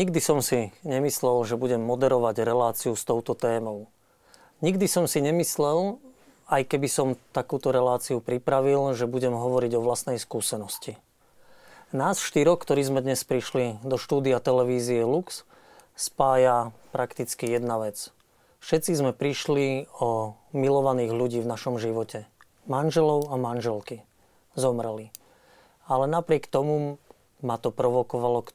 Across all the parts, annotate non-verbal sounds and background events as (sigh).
Nikdy som si nemyslel, že budem moderovať reláciu s touto témou. Nikdy som si nemyslel, aj keby som takúto reláciu pripravil, že budem hovoriť o vlastnej skúsenosti. Nás štyroch, ktorí sme dnes prišli do štúdia televízie Lux, spája prakticky jedna vec. Všetci sme prišli o milovaných ľudí v našom živote. Manželov a manželky. Zomreli. Ale napriek tomu ma to provokovalo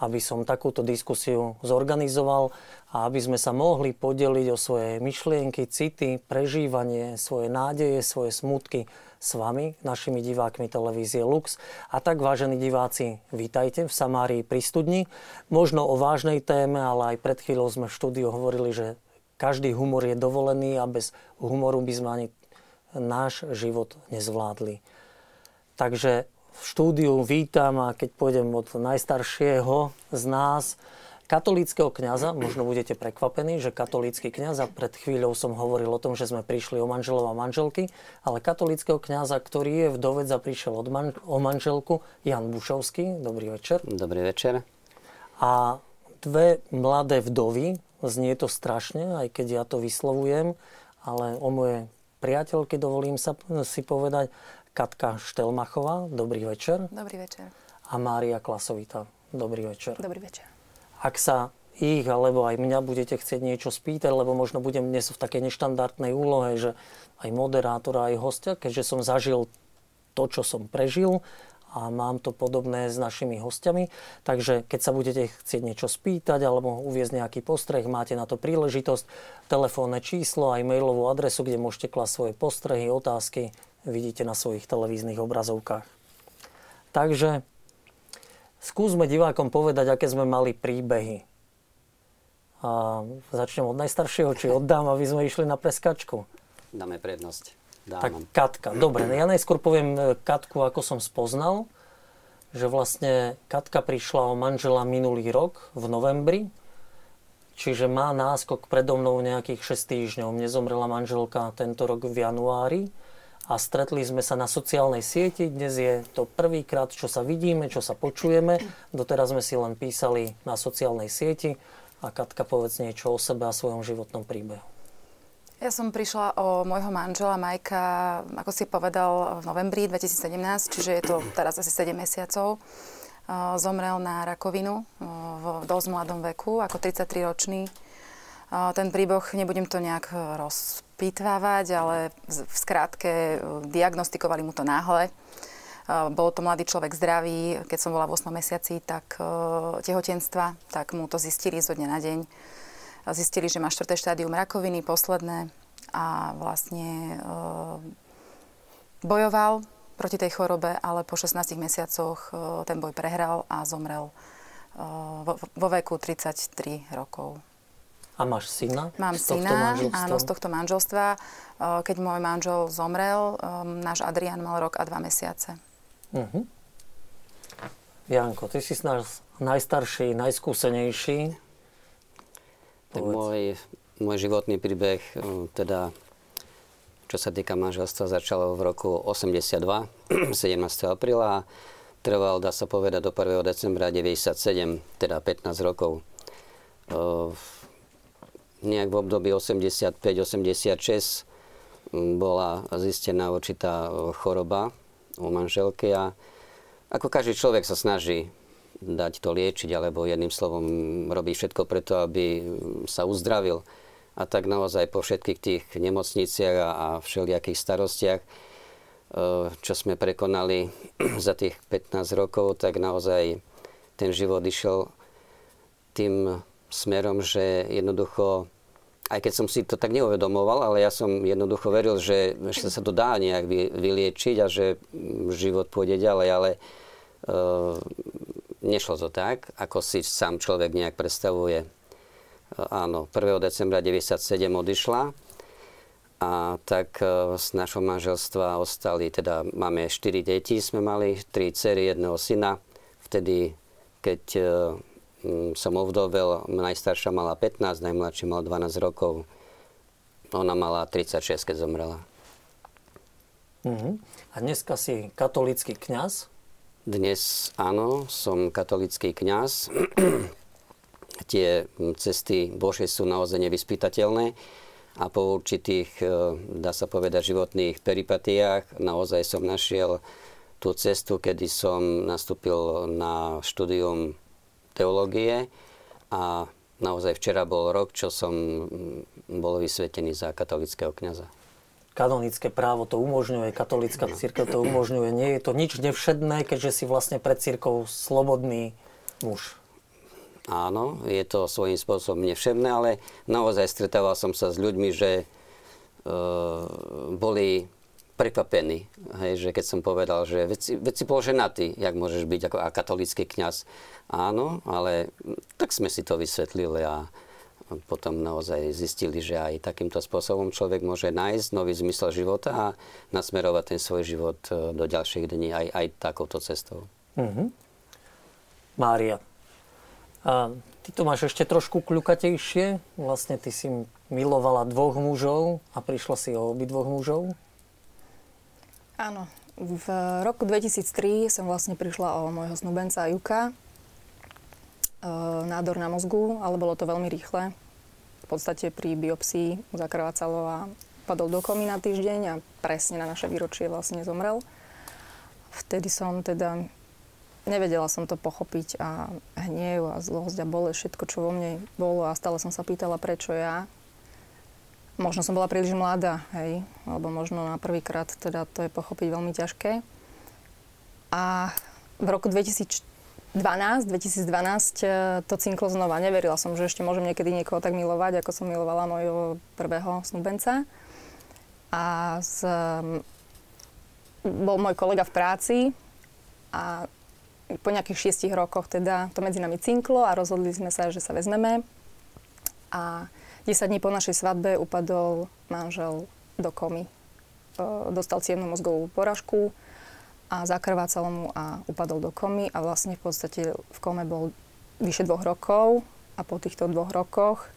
aby som takúto diskusiu zorganizoval a aby sme sa mohli podeliť o svoje myšlienky, city, prežívanie, svoje nádeje, svoje smutky s vami, našimi divákmi televízie Lux. A tak, vážení diváci, vítajte v Samárii pri studni. Možno o vážnej téme, ale aj pred chvíľou sme v štúdiu hovorili, že každý humor je dovolený a bez humoru by sme ani náš život nezvládli. Takže v štúdiu vítam a keď pôjdem od najstaršieho z nás, katolíckého kňaza, možno budete prekvapení, že katolícky kňaz, a pred chvíľou som hovoril o tom, že sme prišli o manželov a manželky, ale katolíckého kňaza, ktorý je vdovec a prišiel od man- o manželku, Jan Bušovský. Dobrý večer. Dobrý večer. A dve mladé vdovy, znie to strašne, aj keď ja to vyslovujem, ale o moje priateľky dovolím sa si povedať, Katka Štelmachová, dobrý večer. Dobrý večer. A Mária Klasovita, dobrý večer. Dobrý večer. Ak sa ich alebo aj mňa budete chcieť niečo spýtať, lebo možno budem dnes v takej neštandardnej úlohe, že aj moderátora, aj hostia, keďže som zažil to, čo som prežil a mám to podobné s našimi hostiami. Takže keď sa budete chcieť niečo spýtať alebo uviezť nejaký postreh, máte na to príležitosť, telefónne číslo, aj mailovú adresu, kde môžete klasť svoje postrehy, otázky, vidíte na svojich televíznych obrazovkách. Takže skúsme divákom povedať, aké sme mali príbehy. A začnem od najstaršieho, či oddám, aby sme išli na preskačku. Dáme prednosť. Dávam. Tak Katka. Dobre, ja najskôr poviem e, Katku, ako som spoznal, že vlastne Katka prišla o manžela minulý rok v novembri, čiže má náskok predo mnou nejakých 6 týždňov. Mne zomrela manželka tento rok v januári a stretli sme sa na sociálnej sieti. Dnes je to prvýkrát, čo sa vidíme, čo sa počujeme. Doteraz sme si len písali na sociálnej sieti. A Katka, povedz niečo o sebe a svojom životnom príbehu. Ja som prišla o môjho manžela Majka, ako si povedal, v novembri 2017, čiže je to teraz asi 7 mesiacov. Zomrel na rakovinu v dosť mladom veku, ako 33-ročný. Ten príbeh, nebudem to nejak roz spýtvávať, ale v skrátke e, diagnostikovali mu to náhle. E, bol to mladý človek zdravý, keď som bola v 8 mesiaci tak e, tehotenstva, tak mu to zistili zo dňa na deň. Zistili, že má 4. štádium rakoviny, posledné a vlastne bojoval proti tej chorobe, ale po 16 mesiacoch ten boj prehral a zomrel vo veku 33 rokov. A máš syna? Mám z syna, áno, z tohto manželstva. Keď môj manžel zomrel, náš Adrian mal rok a dva mesiace. Uh-huh. Janko, ty si náš najstarší, najskúsenejší. Tak môj, môj životný príbeh, um, teda čo sa týka manželstva, začalo v roku 82, 17. (clears throat) apríla a trval, dá sa povedať, do 1. decembra 97, teda 15 rokov. Nejak v období 85-86 bola zistená určitá e, choroba u manželky a ako každý človek sa snaží dať to liečiť, alebo jedným slovom robí všetko preto, aby sa uzdravil. A tak naozaj po všetkých tých nemocniciach a, a všelijakých starostiach, e, čo sme prekonali (clears throat) za tých 15 rokov, tak naozaj ten život išiel tým smerom, že jednoducho, aj keď som si to tak neuvedomoval, ale ja som jednoducho veril, že, že sa to dá nejak vyliečiť a že život pôjde ďalej, ale uh, nešlo to tak, ako si sám človek nejak predstavuje. Uh, áno, 1. decembra 1997 odišla a tak uh, z našho manželstva ostali, teda máme 4 deti, sme mali 3 cery, jedného syna. Vtedy, keď som ovdovel, najstaršia mala 15, najmladší mal 12 rokov. Ona mala 36, keď zomrela. Uh-huh. A dneska si katolický kňaz? Dnes áno, som katolický kňaz. (clears throat) tie cesty Božie sú naozaj nevyspytateľné a po určitých, e, dá sa povedať, životných peripatiách naozaj som našiel tú cestu, kedy som nastúpil na štúdium teológie a naozaj včera bol rok, čo som bol vysvetený za katolického kniaza. Kanonické právo to umožňuje, katolická církev to umožňuje. Nie je to nič nevšedné, keďže si vlastne pred církou slobodný muž. Áno, je to svojím spôsobom nevšemné, ale naozaj stretával som sa s ľuďmi, že e, boli prekvapení, hej, že keď som povedal, že veď si bol ženatý, jak môžeš byť ako a katolícky kňaz. Áno, ale tak sme si to vysvetlili a potom naozaj zistili, že aj takýmto spôsobom človek môže nájsť nový zmysel života a nasmerovať ten svoj život e, do ďalších dní aj, aj takouto cestou. Mm-hmm. Mária, a ty to máš ešte trošku kľukatejšie. Vlastne ty si milovala dvoch mužov a prišla si o obi dvoch mužov. Áno. V roku 2003 som vlastne prišla o môjho snúbenca Juka. E, nádor na mozgu, ale bolo to veľmi rýchle. V podstate pri biopsii zakrvácalo a padol do komy na týždeň a presne na naše výročie vlastne zomrel. Vtedy som teda nevedela som to pochopiť a hnev a zlosť a bolesť, všetko, čo vo mne bolo a stále som sa pýtala, prečo ja. Možno som bola príliš mladá, hej, alebo možno na prvýkrát teda to je pochopiť veľmi ťažké. A v roku 2012, 2012 e, to cinklo znova. Neverila som, že ešte môžem niekedy niekoho tak milovať, ako som milovala mojho prvého snúbenca. A z, bol môj kolega v práci a po nejakých šiestich rokoch teda to medzi nami cinklo a rozhodli sme sa, že sa vezmeme. A 10 dní po našej svadbe upadol manžel do komy. Dostal ciemnu mozgovú poražku a zakrvácalo mu a upadol do komy a vlastne v podstate v kome bol vyše dvoch rokov a po týchto dvoch rokoch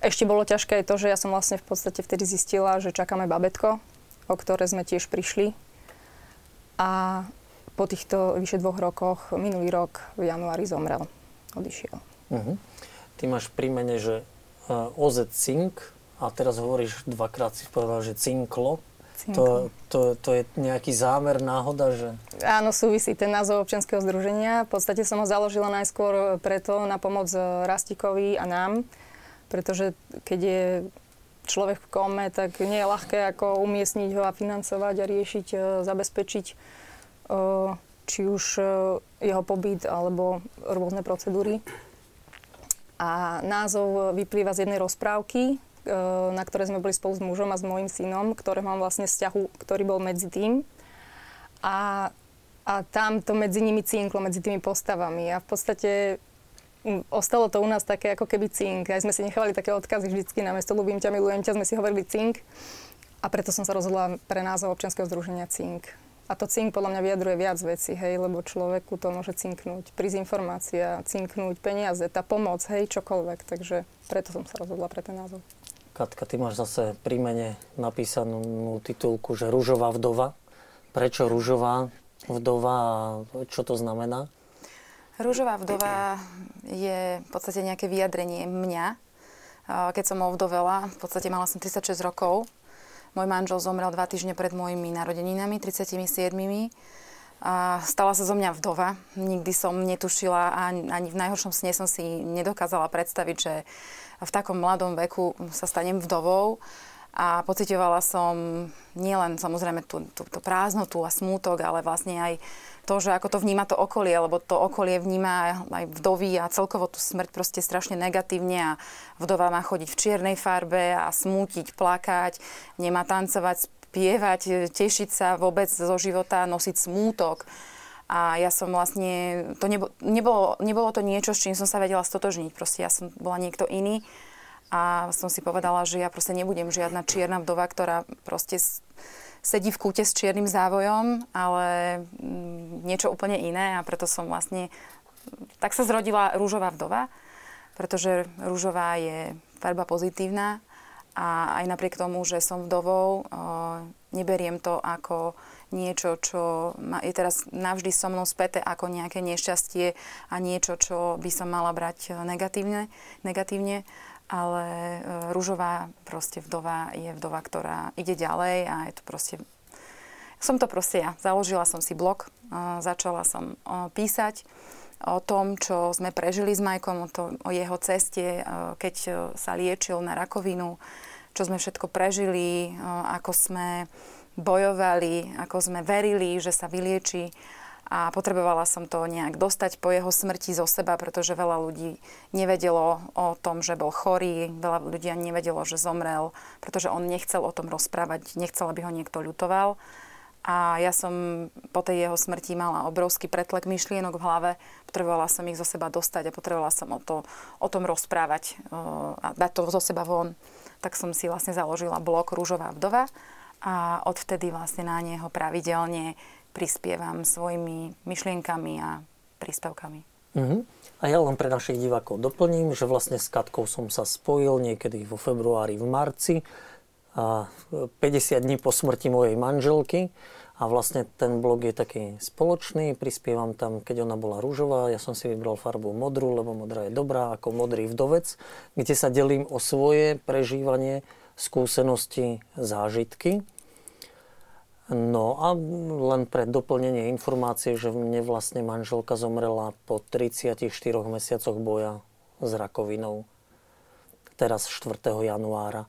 ešte bolo ťažké to, že ja som vlastne v podstate vtedy zistila, že čakáme babetko, o ktoré sme tiež prišli. A po týchto vyše dvoch rokoch, minulý rok v januári zomrel, odišiel. Uh-huh. Ty máš pri mene, že e, OZ Cink a teraz hovoríš dvakrát si povedal, že Cinklo. To, to, to je nejaký zámer, náhoda, že... Áno, súvisí ten názov občianského združenia. V podstate som ho založila najskôr preto na pomoc Rastikovi a nám, pretože keď je človek v kome, tak nie je ľahké ako umiestniť ho a financovať a riešiť, e, zabezpečiť či už jeho pobyt alebo rôzne procedúry. A názov vyplýva z jednej rozprávky, e, na ktorej sme boli spolu s mužom a s môjim synom, ktoré mám vlastne vzťahu, ktorý bol medzi tým. A, a tam to medzi nimi cinklo, medzi tými postavami. A v podstate ostalo to u nás také ako keby cink. Aj sme si nechávali také odkazy vždycky na mesto ľubím ťa, milujem ťa, sme si hovorili cink. A preto som sa rozhodla pre názov občianského združenia cink. A to cink podľa mňa vyjadruje viac vecí, hej, lebo človeku to môže cinknúť, prísť informácia, cinknúť peniaze, tá pomoc, hej, čokoľvek. Takže preto som sa rozhodla pre ten názov. Katka, ty máš zase pri mene napísanú titulku, že Rúžová vdova. Prečo Rúžová vdova a čo to znamená? Rúžová vdova je v podstate nejaké vyjadrenie mňa. Keď som ovdovela, v podstate mala som 36 rokov, môj manžel zomrel dva týždne pred mojimi narodeninami, 37. A stala sa zo mňa vdova. Nikdy som netušila, ani, ani v najhoršom sne som si nedokázala predstaviť, že v takom mladom veku sa stanem vdovou. A pocitovala som nielen samozrejme tú, tú, tú prázdnotu a smútok, ale vlastne aj to, že ako to vníma to okolie, lebo to okolie vníma aj vdovy a celkovo tú smrť proste strašne negatívne a vdova má chodiť v čiernej farbe a smútiť, plakať, nemá tancovať, spievať, tešiť sa vôbec zo života, nosiť smútok. A ja som vlastne, to nebo, nebolo, nebolo to niečo, s čím som sa vedela stotožniť. Proste ja som bola niekto iný a som si povedala, že ja proste nebudem žiadna čierna vdova, ktorá proste sedí v kúte s čiernym závojom, ale mm, niečo úplne iné a preto som vlastne... Tak sa zrodila rúžová vdova, pretože rúžová je farba pozitívna a aj napriek tomu, že som vdovou, neberiem to ako niečo, čo je teraz navždy so mnou späté ako nejaké nešťastie a niečo, čo by som mala brať negatívne, negatívne ale e, rúžová proste vdova je vdova, ktorá ide ďalej a je to proste... Som to proste ja. Založila som si blog, začala som písať o tom, čo sme prežili s Majkom, o, to, o jeho ceste, keď sa liečil na rakovinu, čo sme všetko prežili, ako sme bojovali, ako sme verili, že sa vylieči a potrebovala som to nejak dostať po jeho smrti zo seba, pretože veľa ľudí nevedelo o tom, že bol chorý, veľa ľudí nevedelo, že zomrel, pretože on nechcel o tom rozprávať, nechcel, aby ho niekto ľutoval. A ja som po tej jeho smrti mala obrovský pretlek myšlienok v hlave, potrebovala som ich zo seba dostať a potrebovala som o, to, o tom rozprávať a dať to zo seba von. Tak som si vlastne založila blog Rúžová vdova a odvtedy vlastne na neho pravidelne prispievam svojimi myšlienkami a príspevkami. Uh-huh. A ja len pre našich divákov doplním, že vlastne s Katkou som sa spojil niekedy vo februári, v marci, a 50 dní po smrti mojej manželky. A vlastne ten blog je taký spoločný, prispievam tam, keď ona bola rúžová, ja som si vybral farbu modrú, lebo modrá je dobrá, ako modrý vdovec, kde sa delím o svoje prežívanie, skúsenosti, zážitky. No a len pre doplnenie informácie, že mne vlastne manželka zomrela po 34 mesiacoch boja s rakovinou. Teraz 4. januára.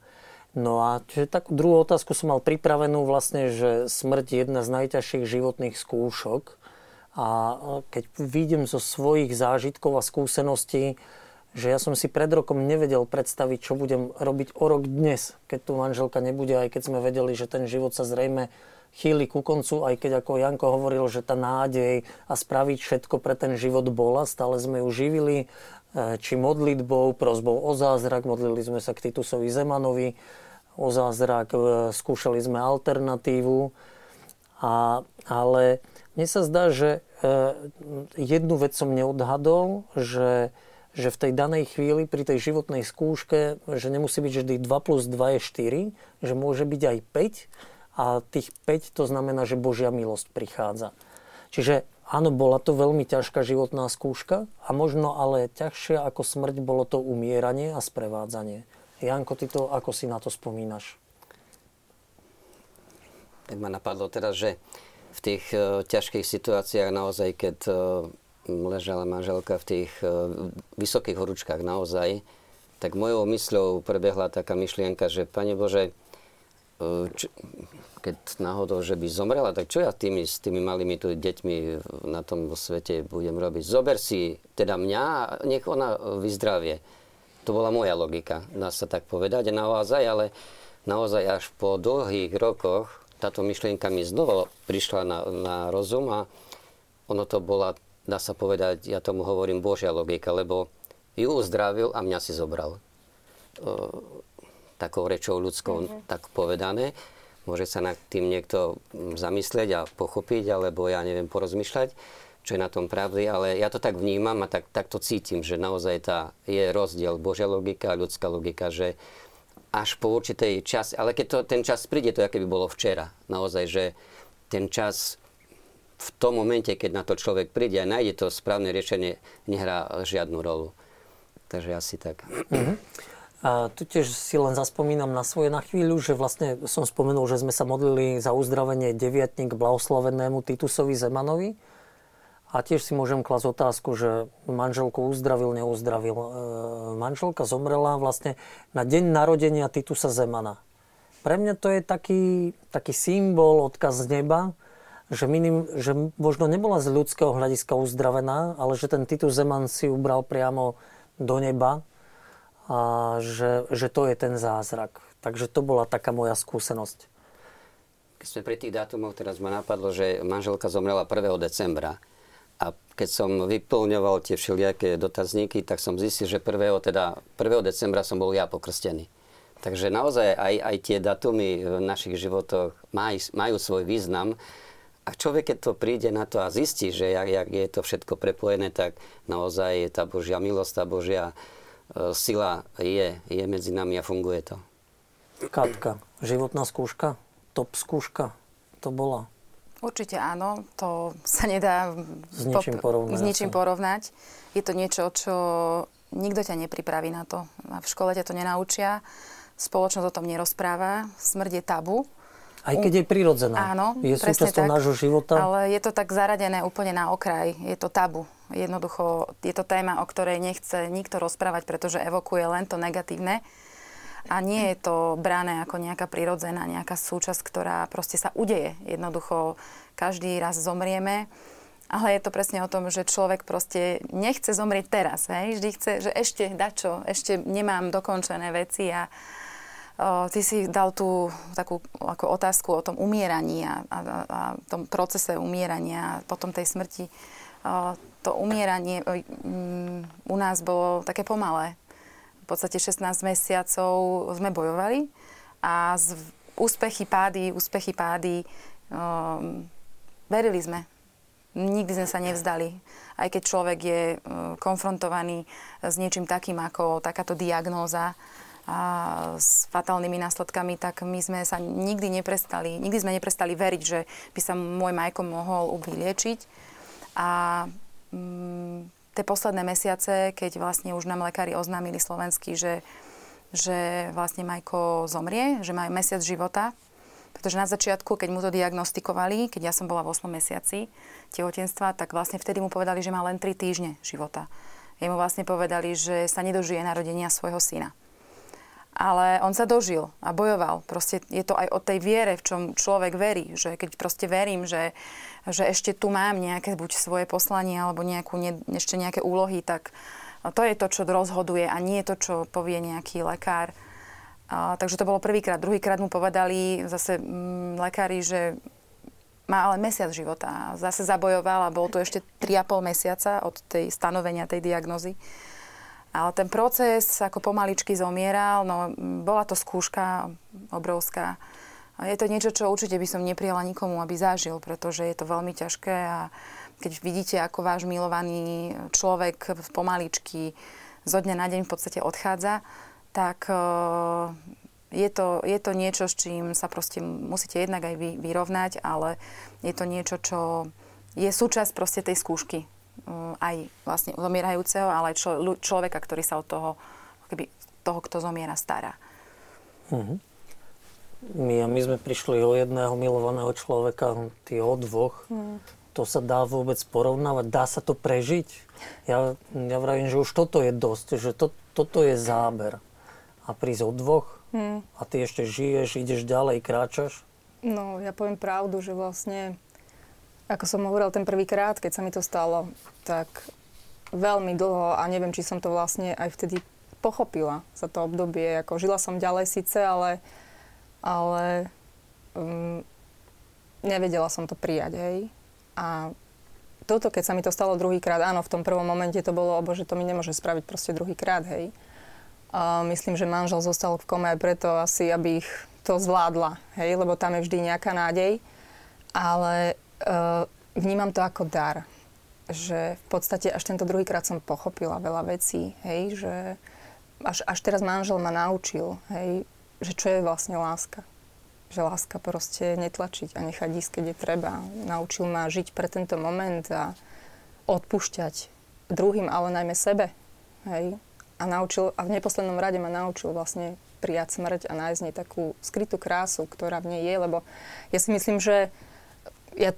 No a takú druhú otázku som mal pripravenú vlastne, že smrť je jedna z najťažších životných skúšok. A keď vidím zo svojich zážitkov a skúseností, že ja som si pred rokom nevedel predstaviť, čo budem robiť o rok dnes, keď tu manželka nebude, aj keď sme vedeli, že ten život sa zrejme chýli ku koncu, aj keď ako Janko hovoril, že tá nádej a spraviť všetko pre ten život bola, stále sme ju živili, e, či modlitbou, prozbou o zázrak, modlili sme sa k Titusovi Zemanovi, o zázrak, e, skúšali sme alternatívu, a, ale mne sa zdá, že e, jednu vec som neodhadol, že že v tej danej chvíli, pri tej životnej skúške, že nemusí byť vždy 2 plus 2 je 4, že môže byť aj 5 a tých 5 to znamená, že Božia milosť prichádza. Čiže áno, bola to veľmi ťažká životná skúška a možno ale ťažšie ako smrť bolo to umieranie a sprevádzanie. Janko, ty to, ako si na to spomínaš? Tak ma napadlo teraz, že v tých uh, ťažkých situáciách naozaj, keď uh, ležala manželka v tých uh, vysokých horúčkach naozaj, tak mojou mysľou prebehla taká myšlienka, že Pane Bože, č- keď náhodou, že by zomrela, tak čo ja tými, s tými malými tu deťmi na tom svete budem robiť? Zober si teda mňa a nech ona vyzdravie. To bola moja logika, dá sa tak povedať. A naozaj, ale naozaj až po dlhých rokoch táto myšlienka mi znova prišla na, na rozum a ono to bola, dá sa povedať, ja tomu hovorím Božia logika, lebo ju uzdravil a mňa si zobral. Takou rečou ľudskou, mm-hmm. tak povedané. Môže sa nad tým niekto mm, zamyslieť a pochopiť, alebo ja neviem, porozmýšľať, čo je na tom pravdy, ale ja to tak vnímam a tak, tak to cítim, že naozaj tá je rozdiel Božia logika a ľudská logika, že až po určitej čas, ale keď to, ten čas príde, to aké by bolo včera. Naozaj, že ten čas v tom momente, keď na to človek príde a nájde to správne riešenie, nehrá žiadnu rolu. Takže asi tak. Mm-hmm. Tu tiež si len zaspomínam na svoje na chvíľu, že vlastne som spomenul, že sme sa modlili za uzdravenie deviatník blahoslavenému Titusovi Zemanovi. A tiež si môžem klasť otázku, že manželku uzdravil, neuzdravil. E, manželka zomrela vlastne na deň narodenia Titusa Zemana. Pre mňa to je taký, taký symbol, odkaz z neba, že, minim, že možno nebola z ľudského hľadiska uzdravená, ale že ten Titus Zeman si ubral priamo do neba a že, že to je ten zázrak. Takže to bola taká moja skúsenosť. Keď sme pri tých dátumoch, teraz ma napadlo, že manželka zomrela 1. decembra. A keď som vyplňoval tie všelijaké dotazníky, tak som zistil, že 1. Teda 1. decembra som bol ja pokrstený. Takže naozaj aj, aj tie datumy v našich životoch maj, majú svoj význam. A človek, keď to príde na to a zistí, že jak, jak je to všetko prepojené, tak naozaj je tá Božia milosť, tá Božia sila je, je medzi nami a funguje to. Katka, životná skúška, top skúška, to bola? Určite áno, to sa nedá s ničím porovnať. S ničím porovnať. Je to niečo, čo nikto ťa nepripraví na to. V škole ťa to nenaučia, spoločnosť o tom nerozpráva, smrť je tabu. Aj keď je prirodzená. Áno, je súčasťou nášho života. Ale je to tak zaradené úplne na okraj. Je to tabu. Jednoducho, je to téma, o ktorej nechce nikto rozprávať, pretože evokuje len to negatívne. A nie je to brané ako nejaká prirodzená, nejaká súčasť, ktorá proste sa udeje. Jednoducho, každý raz zomrieme. Ale je to presne o tom, že človek proste nechce zomrieť teraz. Hej? Vždy chce, že ešte dačo, ešte nemám dokončené veci a Ty si dal tú takú ako otázku o tom umieraní a, a, a tom procese umierania, potom tej smrti. To umieranie u nás bolo také pomalé. V podstate 16 mesiacov sme bojovali a z úspechy, pády, úspechy, pády, um, verili sme. Nikdy sme sa nevzdali. Aj keď človek je uh, konfrontovaný s niečím takým ako takáto diagnóza, a s fatálnymi následkami, tak my sme sa nikdy neprestali, nikdy sme neprestali veriť, že by sa môj Majko mohol vyliečiť. A mm, tie posledné mesiace, keď vlastne už nám lekári oznámili slovenský, že, že vlastne Majko zomrie, že má mesiac života, pretože na začiatku, keď mu to diagnostikovali, keď ja som bola v 8 mesiaci tehotenstva, tak vlastne vtedy mu povedali, že má len 3 týždne života. Jemu vlastne povedali, že sa nedožije narodenia svojho syna ale on sa dožil a bojoval. Proste je to aj o tej viere, v čom človek verí. Že keď proste verím, že, že ešte tu mám nejaké buď svoje poslanie alebo nejakú, ne, ešte nejaké úlohy, tak to je to, čo rozhoduje a nie to, čo povie nejaký lekár. A, takže to bolo prvýkrát. Druhýkrát mu povedali zase m, mm, lekári, že má ale mesiac života. Zase zabojoval a bol to ešte 3,5 mesiaca od tej stanovenia tej diagnozy. Ale ten proces ako pomaličky zomieral, no bola to skúška obrovská. Je to niečo, čo určite by som neprijala nikomu, aby zažil, pretože je to veľmi ťažké a keď vidíte, ako váš milovaný človek pomaličky zo dňa na deň v podstate odchádza, tak e, je to, je to niečo, s čím sa proste musíte jednak aj vy, vyrovnať, ale je to niečo, čo je súčasť proste tej skúšky aj vlastne zomierajúceho, ale aj člo, človeka, ktorý sa od toho, keby, toho, kto zomiera, stará. Uh-huh. My, my sme prišli o jedného milovaného človeka, ty o dvoch. Uh-huh. To sa dá vôbec porovnávať? Dá sa to prežiť? Ja, ja vravím, že už toto je dosť, že to, toto je záber. A prísť o dvoch uh-huh. a ty ešte žiješ, ideš ďalej, kráčaš? No, ja poviem pravdu, že vlastne ako som hovoril ten prvýkrát, keď sa mi to stalo, tak veľmi dlho a neviem, či som to vlastne aj vtedy pochopila za to obdobie. Ako žila som ďalej síce, ale, ale um, nevedela som to prijať, hej. A toto, keď sa mi to stalo druhýkrát, áno, v tom prvom momente to bolo, obo, že to mi nemôže spraviť proste druhýkrát, hej. A myslím, že manžel zostal v kome aj preto asi, aby ich to zvládla, hej, lebo tam je vždy nejaká nádej. Ale uh, vnímam to ako dar. Že v podstate až tento druhýkrát som pochopila veľa vecí, hej, že až, až teraz manžel ma naučil, hej, že čo je vlastne láska. Že láska proste netlačiť a nechať ísť, keď je treba. Naučil ma žiť pre tento moment a odpúšťať druhým, ale najmä sebe. Hej. A, naučil, a v neposlednom rade ma naučil vlastne prijať smrť a nájsť nej takú skrytú krásu, ktorá v nej je, lebo ja si myslím, že ja,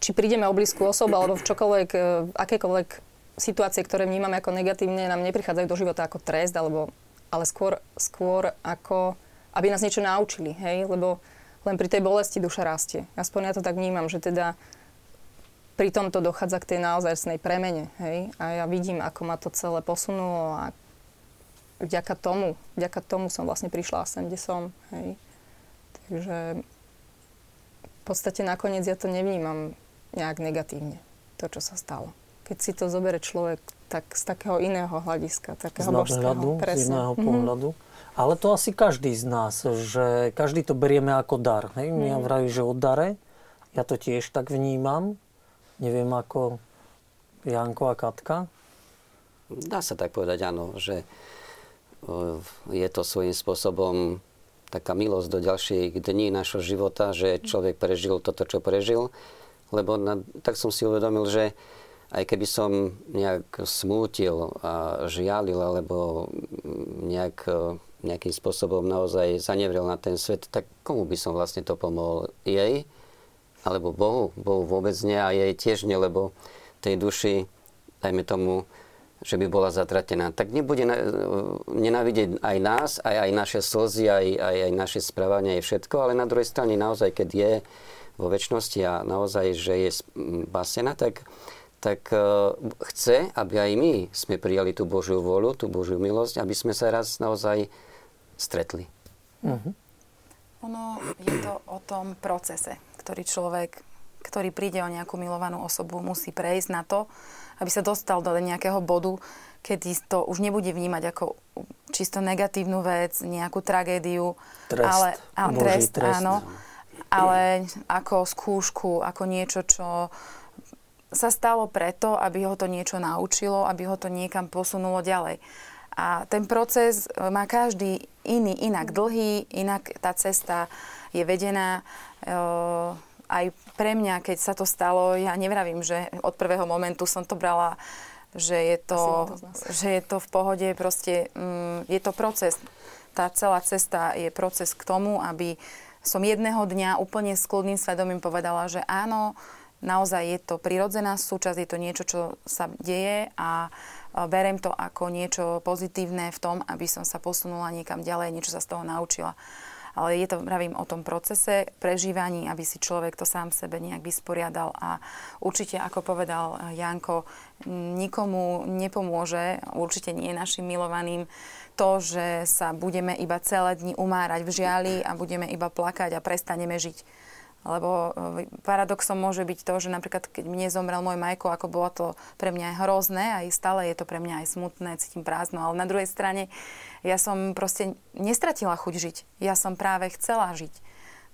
či prídeme o blízku osobu alebo v čokoľvek, e, akékoľvek situácie, ktoré vnímame ako negatívne, nám neprichádzajú do života ako trest, alebo, ale skôr, skôr ako, aby nás niečo naučili, hej, lebo len pri tej bolesti duša rastie. Aspoň ja to tak vnímam, že teda pri tomto dochádza k tej naozajstnej premene, hej, a ja vidím, ako ma to celé posunulo a vďaka tomu, vďaka tomu som vlastne prišla sem, kde som, hej. Takže v podstate nakoniec ja to nevnímam nejak negatívne, to, čo sa stalo. Keď si to zoberie človek tak z takého iného hľadiska, takého z božského, presne. z iného mm-hmm. pohľadu. Ale to asi každý z nás, že každý to berieme ako dar. Hej? Mm. Ja vraví, že o dare, ja to tiež tak vnímam. Neviem ako Janko a Katka. Dá sa tak povedať, áno, že je to svojím spôsobom taká milosť do ďalších dní našho života, že človek prežil toto, čo prežil. Lebo na, tak som si uvedomil, že aj keby som nejak smútil a žialil, alebo nejak, nejakým spôsobom naozaj zanevrel na ten svet, tak komu by som vlastne to pomohol? Jej? Alebo Bohu? Bohu vôbec nie a jej tiež nie, lebo tej duši, dajme tomu, že by bola zatratená. Tak nebude nenávidieť aj nás, aj, aj naše slzy, aj, aj, aj naše správanie, aj všetko, ale na druhej strane naozaj, keď je vo väčšnosti a naozaj, že je spasená, tak tak e, chce, aby aj my sme prijali tú Božiu vôľu, tú Božiu milosť, aby sme sa raz naozaj stretli. Uh-huh. Ono je to o tom procese, ktorý človek, ktorý príde o nejakú milovanú osobu, musí prejsť na to, aby sa dostal do nejakého bodu, kedy to už nebude vnímať ako čisto negatívnu vec, nejakú tragédiu, trest, ale, ale trest, trest, áno, ale ako skúšku, ako niečo, čo sa stalo preto, aby ho to niečo naučilo, aby ho to niekam posunulo ďalej. A ten proces e, má každý iný, inak dlhý, inak tá cesta je vedená. E, aj pre mňa, keď sa to stalo, ja nevravím, že od prvého momentu som to brala, že je to, že je to v pohode, proste mm, je to proces. Tá celá cesta je proces k tomu, aby som jedného dňa úplne s kľudným svedomím povedala, že áno, naozaj je to prirodzená súčasť, je to niečo, čo sa deje a berem to ako niečo pozitívne v tom, aby som sa posunula niekam ďalej, niečo sa z toho naučila. Ale je to, pravím, o tom procese prežívaní, aby si človek to sám sebe nejak vysporiadal a určite, ako povedal Janko, nikomu nepomôže, určite nie našim milovaným, to, že sa budeme iba celé dni umárať v žiali a budeme iba plakať a prestaneme žiť lebo e, paradoxom môže byť to, že napríklad keď mne zomrel môj majko, ako bolo to pre mňa hrozné, aj stále je to pre mňa aj smutné, cítim prázdno, ale na druhej strane ja som proste nestratila chuť žiť. Ja som práve chcela žiť.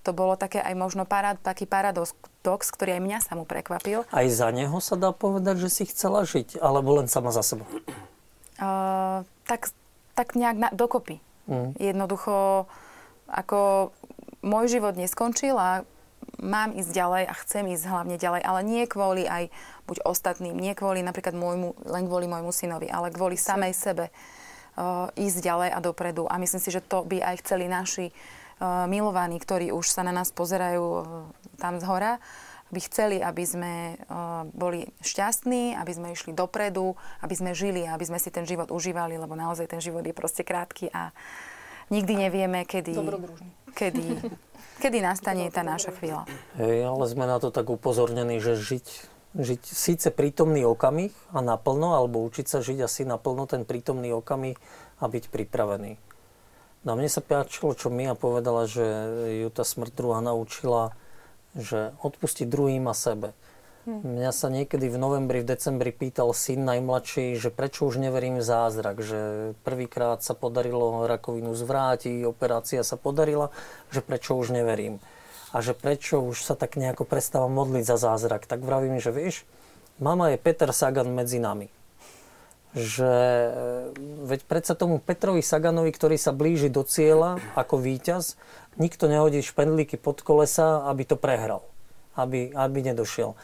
To bolo také aj možno parad, taký paradox, ktorý aj mňa sa mu prekvapil. Aj za neho sa dá povedať, že si chcela žiť, alebo len sama za seba? Uh, tak, tak nejak na, dokopy. Mm. Jednoducho, ako môj život neskončil a mám ísť ďalej a chcem ísť hlavne ďalej, ale nie kvôli aj buď ostatným, nie kvôli napríklad môjmu, len kvôli môjmu synovi, ale kvôli samej sebe uh, ísť ďalej a dopredu. A myslím si, že to by aj chceli naši uh, milovaní, ktorí už sa na nás pozerajú uh, tam z hora, by chceli, aby sme boli šťastní, aby sme išli dopredu, aby sme žili, aby sme si ten život užívali, lebo naozaj ten život je proste krátky a nikdy nevieme, kedy, kedy Kedy nastane tá naša chvíľa? Hej, ale sme na to tak upozornení, že žiť, žiť síce prítomný okamih a naplno, alebo učiť sa žiť asi naplno ten prítomný okamih a byť pripravený. No mne sa páčilo, čo Mia povedala, že ju tá smrť druhá naučila, že odpustiť druhým a sebe. Hm. Mňa sa niekedy v novembri, v decembri pýtal syn najmladší, že prečo už neverím v zázrak, že prvýkrát sa podarilo rakovinu zvrátiť, operácia sa podarila, že prečo už neverím. A že prečo už sa tak nejako prestávam modliť za zázrak. Tak vravím, že vieš, mama je Peter Sagan medzi nami. Že veď predsa tomu Petrovi Saganovi, ktorý sa blíži do cieľa ako víťaz, nikto nehodí špendlíky pod kolesa, aby to prehral. Aby, aby nedošiel.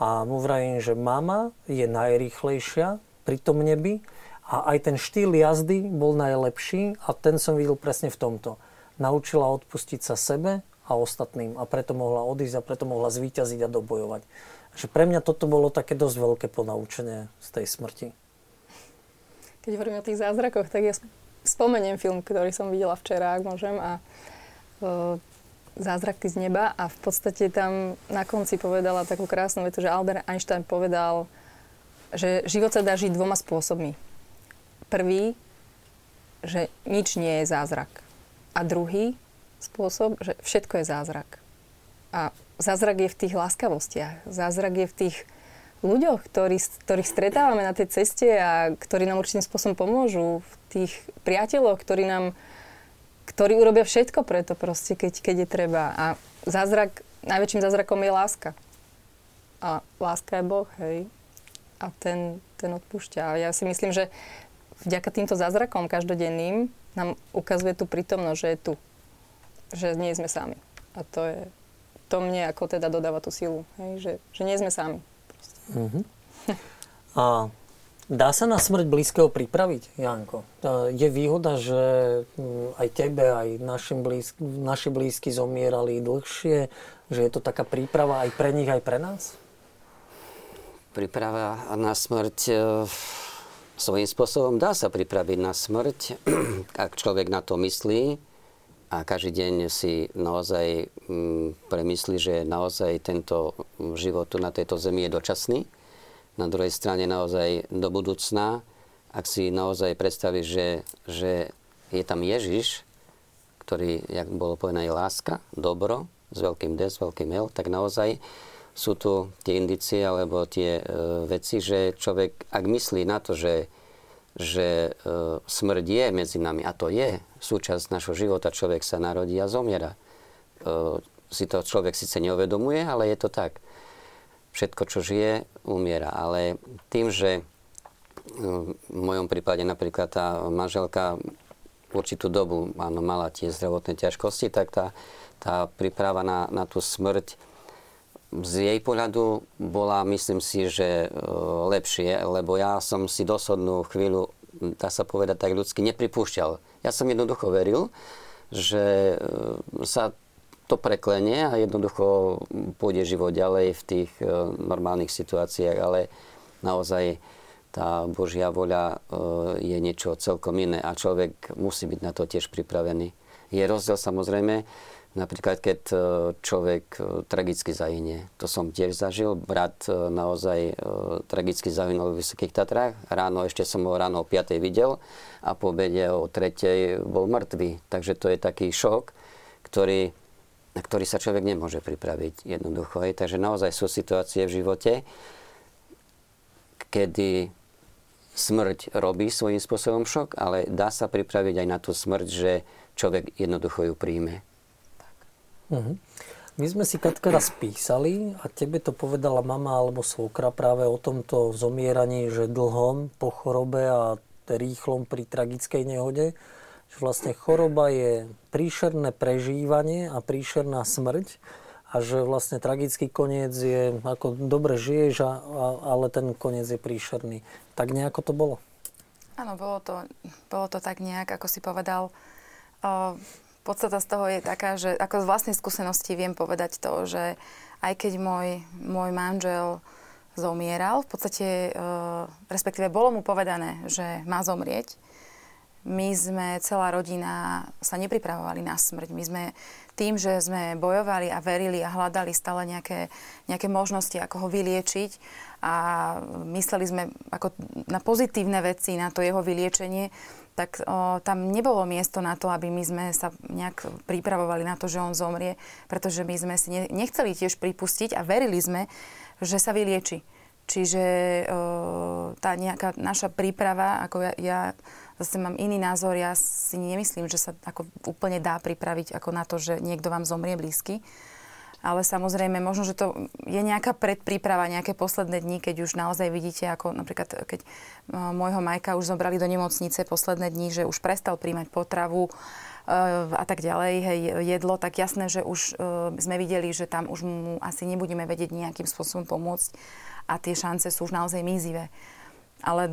A mu vravím, že mama je najrýchlejšia pri tom nebi a aj ten štýl jazdy bol najlepší a ten som videl presne v tomto. Naučila odpustiť sa sebe a ostatným a preto mohla odísť a preto mohla zvíťaziť a dobojovať. Že pre mňa toto bolo také dosť veľké ponaučenie z tej smrti. Keď hovorím o tých zázrakoch, tak ja spomeniem film, ktorý som videla včera, ak môžem, a e, zázraky z neba a v podstate tam na konci povedala takú krásnu vetu, že Albert Einstein povedal, že život sa dá žiť dvoma spôsobmi. Prvý, že nič nie je zázrak. A druhý spôsob, že všetko je zázrak. A zázrak je v tých láskavostiach. Zázrak je v tých ľuďoch, ktorý, ktorých stretávame na tej ceste a ktorí nám určitým spôsobom pomôžu. V tých priateľoch, ktorí nám ktorí urobia všetko preto proste, keď, keď je treba. A zázrak, najväčším zázrakom je láska. A láska je Boh, hej. A ten, ten odpúšťa. A ja si myslím, že vďaka týmto zázrakom každodenným nám ukazuje tú prítomnosť, že je tu. že nie sme sami. A to je, to mne ako teda dodáva tú silu, hej, že, že nie sme sami. Uh-huh. A dá sa na smrť blízkeho pripraviť, Janko? Je výhoda, že mm, aj tebe, aj našim blízk, naši blízky zomierali dlhšie, že je to taká príprava aj pre nich, aj pre nás? Príprava na smrť e, svojím spôsobom dá sa pripraviť na smrť, (clears throat) ak človek na to myslí a každý deň si naozaj mm, premyslí, že naozaj tento život tu na tejto zemi je dočasný. Na druhej strane naozaj do budúcna, ak si naozaj predstavíš, že, že je tam Ježiš, ktorý, jak bolo povedané, je láska, dobro, s veľkým D, s veľkým L, tak naozaj sú tu tie indicie alebo tie e, veci, že človek, ak myslí na to, že, že e, smrť je medzi nami, a to je súčasť našho života, človek sa narodí a zomiera. E, si to človek síce neuvedomuje, ale je to tak. Všetko, čo žije, umiera. Ale tým, že e, v mojom prípade napríklad tá manželka určitú dobu áno, mala tie zdravotné ťažkosti, tak tá, tá príprava na, na tú smrť z jej pohľadu bola, myslím si, že e, lepšie, lebo ja som si dosodnú chvíľu, dá sa povedať tak ľudsky, nepripúšťal. Ja som jednoducho veril, že e, sa to preklenie a jednoducho pôjde život ďalej v tých e, normálnych situáciách, ale naozaj tá Božia voľa je niečo celkom iné a človek musí byť na to tiež pripravený. Je rozdiel samozrejme, Napríklad, keď e, človek e, tragicky zahynie. To som tiež zažil. Brat e, naozaj tragicky zahynul v Vysokých Tatrách. Ráno, ešte som ho ráno o 5. videl a po obede o 3. bol mŕtvý. Takže to je taký šok, ktorý, na ktorý sa človek nemôže pripraviť jednoducho. Takže naozaj sú situácie v živote, kedy smrť robí svojím spôsobom šok, ale dá sa pripraviť aj na tú smrť, že človek jednoducho ju príjme. Uh-huh. My sme si Katka raz písali a tebe to povedala mama alebo svokra práve o tomto zomieraní, že dlhom po chorobe a rýchlom pri tragickej nehode, že vlastne choroba je príšerné prežívanie a príšerná smrť a že vlastne tragický koniec je, ako dobre žiješ, a, a, ale ten koniec je príšerný. Tak nejako to bolo? Áno, bolo to, bolo to tak nejak, ako si povedal. Uh, podstata z toho je taká, že ako z vlastnej skúsenosti viem povedať to, že aj keď môj, môj manžel zomieral, v podstate, e, respektíve bolo mu povedané, že má zomrieť, my sme, celá rodina, sa nepripravovali na smrť. My sme tým, že sme bojovali a verili a hľadali stále nejaké, nejaké možnosti, ako ho vyliečiť a mysleli sme ako na pozitívne veci, na to jeho vyliečenie, tak o, tam nebolo miesto na to, aby my sme sa nejak pripravovali na to, že on zomrie, pretože my sme si ne, nechceli tiež pripustiť a verili sme, že sa vylieči. Čiže o, tá nejaká naša príprava, ako ja, ja zase mám iný názor, ja si nemyslím, že sa ako úplne dá pripraviť ako na to, že niekto vám zomrie blízky ale samozrejme možno, že to je nejaká predpríprava, nejaké posledné dni, keď už naozaj vidíte, ako napríklad keď e, môjho Majka už zobrali do nemocnice posledné dni, že už prestal príjmať potravu e, a tak ďalej, hej, jedlo, tak jasné, že už e, sme videli, že tam už mu asi nebudeme vedieť nejakým spôsobom pomôcť a tie šance sú už naozaj mizivé. Ale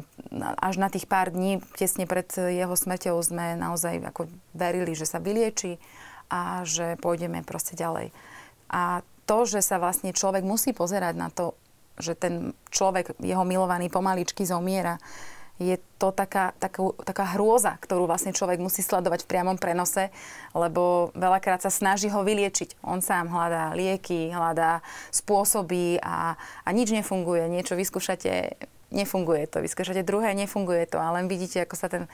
až na tých pár dní, tesne pred jeho smrťou, sme naozaj ako verili, že sa vylieči a že pôjdeme proste ďalej. A to, že sa vlastne človek musí pozerať na to, že ten človek, jeho milovaný pomaličky zomiera, je to taká, taká, taká hrôza, ktorú vlastne človek musí sledovať v priamom prenose, lebo veľakrát sa snaží ho vyliečiť. On sám hľadá lieky, hľadá spôsoby a, a nič nefunguje. Niečo vyskúšate, nefunguje to. Vyskúšate druhé, nefunguje to. A len vidíte, ako sa ten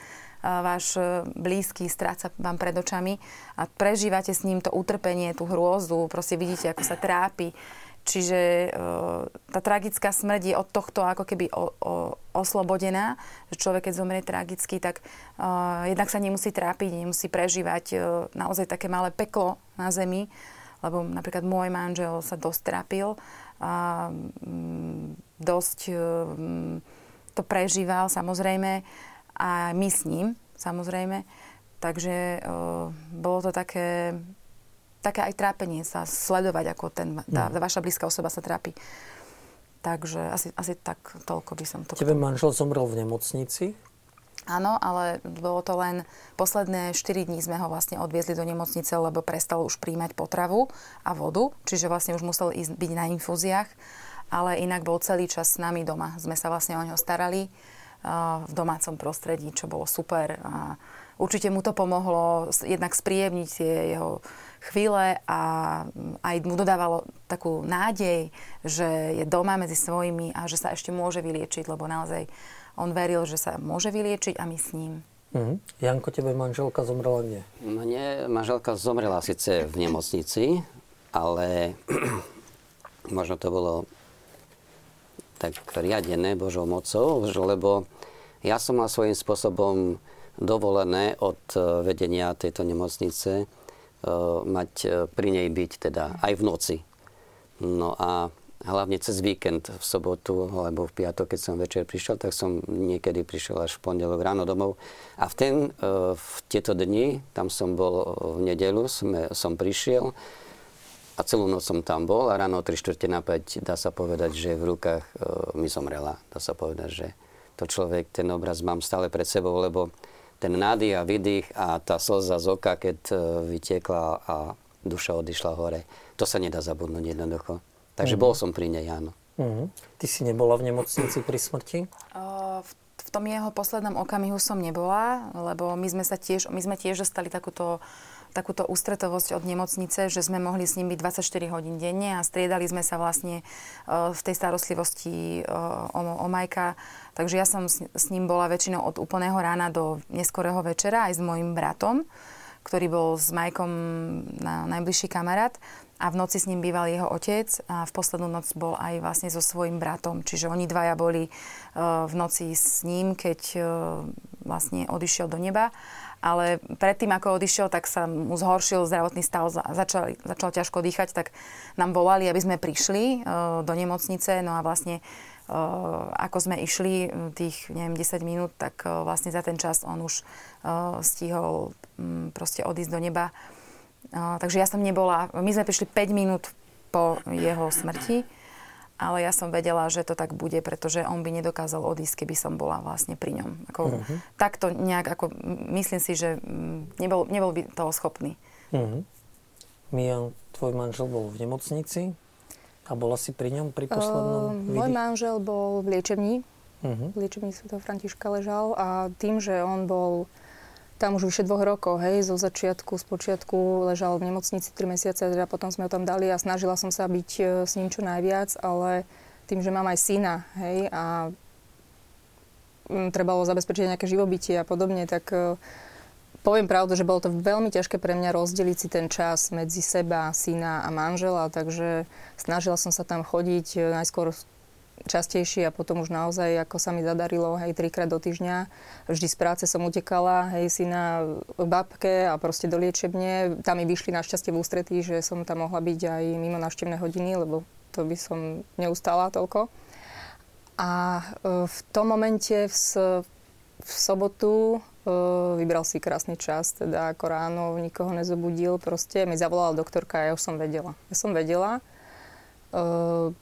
váš e, blízky stráca vám pred očami a prežívate s ním to utrpenie, tú hrôzu, proste vidíte, ako sa trápi. Čiže e, tá tragická smrť je od tohto ako keby o, o, oslobodená, že človek, keď zomrie tragicky, tak uh, jednak sa nemusí trápiť, nemusí prežívať uh, naozaj také malé peklo na zemi, lebo napríklad môj manžel sa dosť trápil a um, dosť um, to prežíval samozrejme a my s ním, samozrejme. Takže o, bolo to také také aj trápenie sa sledovať, ako ten, tá, tá vaša blízka osoba sa trápi. Takže asi, asi tak toľko by som to... Tebe manžel zomrel v nemocnici? Áno, ale bolo to len posledné 4 dní sme ho vlastne odviezli do nemocnice, lebo prestal už príjmať potravu a vodu, čiže vlastne už musel ísť byť na infúziách, ale inak bol celý čas s nami doma. Sme sa vlastne o neho starali v domácom prostredí, čo bolo super. A určite mu to pomohlo jednak spríjemniť tie jeho chvíle a aj mu dodávalo takú nádej, že je doma medzi svojimi a že sa ešte môže vyliečiť, lebo naozaj on veril, že sa môže vyliečiť a my s ním. Mm-hmm. Janko, tebe manželka zomrela kde? Mne manželka zomrela síce v nemocnici, ale (clears throat) možno to bolo tak riadené Božou mocou, lebo ja som mal svojím spôsobom dovolené od vedenia tejto nemocnice E, mať e, pri nej byť teda aj v noci. No a hlavne cez víkend v sobotu alebo v piatok, keď som večer prišiel, tak som niekedy prišiel až v pondelok ráno domov. A v, ten, e, v tieto dni, tam som bol v nedelu, sme, som prišiel a celú noc som tam bol a ráno o 3 čtvrte na 5 dá sa povedať, že v rukách mi zomrela. Dá sa povedať, že to človek, ten obraz mám stále pred sebou, lebo ten nádych a vydych a tá slza z oka, keď e, vytiekla a duša odišla hore. To sa nedá zabudnúť jednoducho. Takže mm. bol som pri nej, áno. Mm. Ty si nebola v nemocnici pri smrti? Uh, v, v tom jeho poslednom okamihu som nebola, lebo my sme sa tiež, my sme tiež dostali takúto takúto ústretovosť od nemocnice, že sme mohli s ním byť 24 hodín denne a striedali sme sa vlastne uh, v tej starostlivosti uh, o, o Majka Takže ja som s ním bola väčšinou od úplného rána do neskorého večera aj s mojim bratom, ktorý bol s Majkom na najbližší kamarát a v noci s ním býval jeho otec a v poslednú noc bol aj vlastne so svojím bratom. Čiže oni dvaja boli uh, v noci s ním, keď uh, vlastne odišiel do neba. Ale predtým, ako odišiel, tak sa mu zhoršil zdravotný stav, začal, začal ťažko dýchať, tak nám volali, aby sme prišli uh, do nemocnice. No a vlastne ako sme išli tých, neviem, 10 minút, tak vlastne za ten čas on už stihol proste odísť do neba. Takže ja som nebola, my sme prišli 5 minút po jeho smrti, ale ja som vedela, že to tak bude, pretože on by nedokázal odísť, keby som bola vlastne pri ňom. Ako, uh-huh. Takto nejak, ako, myslím si, že nebol, nebol by toho schopný. Uh-huh. Mian, tvoj manžel bol v nemocnici, a bola si pri ňom pri poslednom uh, Môj manžel bol v liečebni. Uh-huh. V liečebni Sv. Františka ležal a tým, že on bol tam už vyše dvoch rokov, hej, zo začiatku, z počiatku ležal v nemocnici 3 mesiace, teda potom sme ho tam dali a snažila som sa byť e, s ním čo najviac, ale tým, že mám aj syna, hej, a m, trebalo zabezpečiť nejaké živobytie a podobne, tak uh, Poviem pravdu, že bolo to veľmi ťažké pre mňa rozdeliť si ten čas medzi seba, syna a manžela, takže snažila som sa tam chodiť e, najskôr častejšie a potom už naozaj, ako sa mi zadarilo, hej, trikrát do týždňa. Vždy z práce som utekala, hej, syna k babke a proste do liečebne. Tam mi vyšli našťastie v ústretí, že som tam mohla byť aj mimo návštevné hodiny, lebo to by som neustala toľko. A e, v tom momente v, v sobotu vybral si krásny čas, teda ako ráno nikoho nezobudil, proste mi zavolala doktorka a ja už som vedela. Ja som vedela,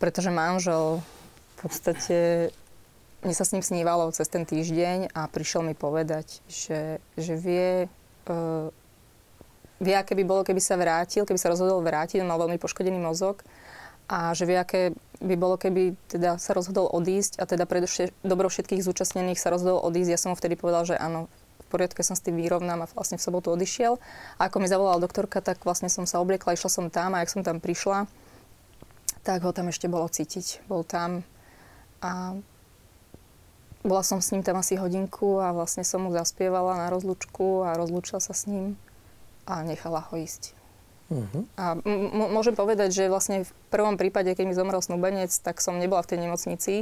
pretože manžel podstate, mne sa s ním snívalo cez ten týždeň a prišiel mi povedať, že, že vie, vie, aké by bolo, keby sa vrátil, keby sa rozhodol vrátiť, on mal veľmi poškodený mozog a že vie, aké by bolo, keby teda sa rozhodol odísť a teda pre dobro všetkých zúčastnených sa rozhodol odísť. Ja som mu vtedy povedal, že áno, poriadku, som s tým vyrovnám a vlastne v sobotu odišiel. A ako mi zavolala doktorka, tak vlastne som sa obliekla, išla som tam a ak som tam prišla, tak ho tam ešte bolo cítiť. Bol tam a bola som s ním tam asi hodinku a vlastne som mu zaspievala na rozlučku a rozlúčila sa s ním a nechala ho ísť. Uh-huh. A m- môžem povedať, že vlastne v prvom prípade, keď mi zomrel snúbenec, tak som nebola v tej nemocnici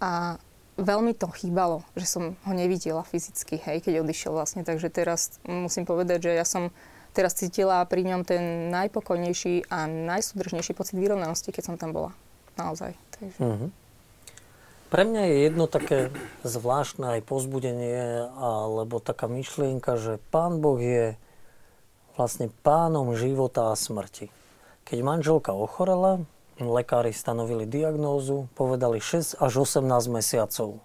a veľmi to chýbalo, že som ho nevidela fyzicky, hej, keď odišiel vlastne. Takže teraz musím povedať, že ja som teraz cítila pri ňom ten najpokojnejší a najsúdržnejší pocit vyrovnanosti, keď som tam bola. Naozaj. Takže. Mm-hmm. Pre mňa je jedno také zvláštne aj pozbudenie, alebo taká myšlienka, že Pán Boh je vlastne pánom života a smrti. Keď manželka ochorela, lekári stanovili diagnózu, povedali 6 až 18 mesiacov.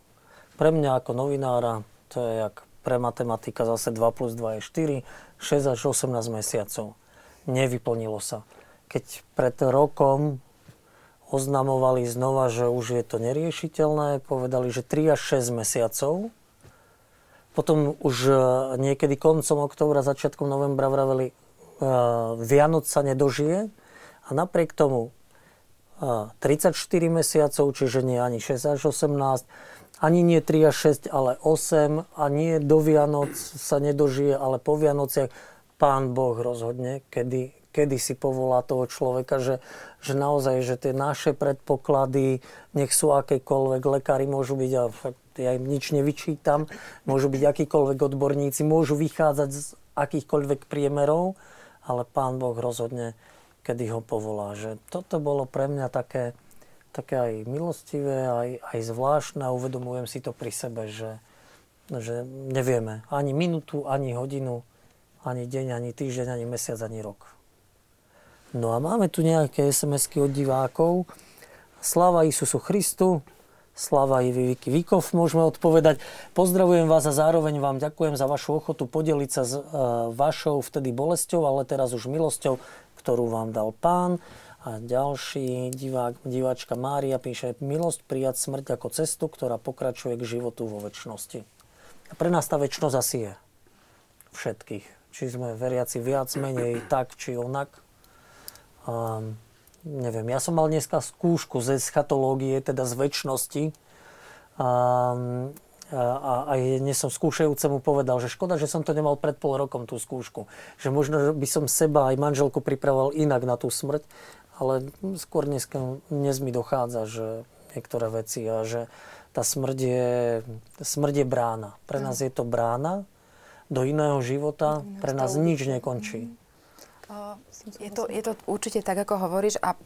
Pre mňa ako novinára, to je jak pre matematika zase 2 plus 2 je 4, 6 až 18 mesiacov. Nevyplnilo sa. Keď pred rokom oznamovali znova, že už je to neriešiteľné, povedali, že 3 až 6 mesiacov. Potom už e, niekedy koncom októbra, začiatkom novembra vraveli, uh, Vianoc sa nedožije. A napriek tomu uh, 34 mesiacov, čiže nie ani 6 až 18, ani nie 3 až 6, ale 8 a nie do Vianoc sa nedožije, ale po Vianociach. Pán Boh rozhodne, kedy, kedy si povolá toho človeka, že, že naozaj, že tie naše predpoklady, nech sú akékoľvek, lekári môžu byť, a ja im nič nevyčítam, môžu byť akýkoľvek odborníci, môžu vychádzať z akýchkoľvek priemerov, ale Pán Boh rozhodne, kedy ho povolá. Že toto bolo pre mňa také, také aj milostivé, aj, aj zvláštne a uvedomujem si to pri sebe, že, že nevieme ani minútu, ani hodinu, ani deň, ani týždeň, ani mesiac, ani rok. No a máme tu nejaké SMS-ky od divákov. Sláva Isusu Christu, Slava Viki Vikov, môžeme odpovedať. Pozdravujem vás a zároveň vám ďakujem za vašu ochotu podeliť sa s uh, vašou vtedy bolesťou, ale teraz už milosťou, ktorú vám dal pán. A ďalší divák, diváčka Mária píše, milosť prijať smrť ako cestu, ktorá pokračuje k životu vo väčšnosti. A pre nás tá väčšnosť asi je. Všetkých. Či sme veriaci viac, menej, tak či onak. Um, neviem, ja som mal dneska skúšku z eschatológie, teda z väčšnosti. Um, a aj dnes som skúšajúcemu povedal, že škoda, že som to nemal pred pol rokom tú skúšku. Že možno by som seba aj manželku pripravoval inak na tú smrť, ale skôr dneska, dnes mi dochádza, že niektoré veci a že tá smrť je, smrť je brána. Pre nás je to brána do iného života, pre nás nič nekončí. Je to, je to určite tak, ako hovoríš a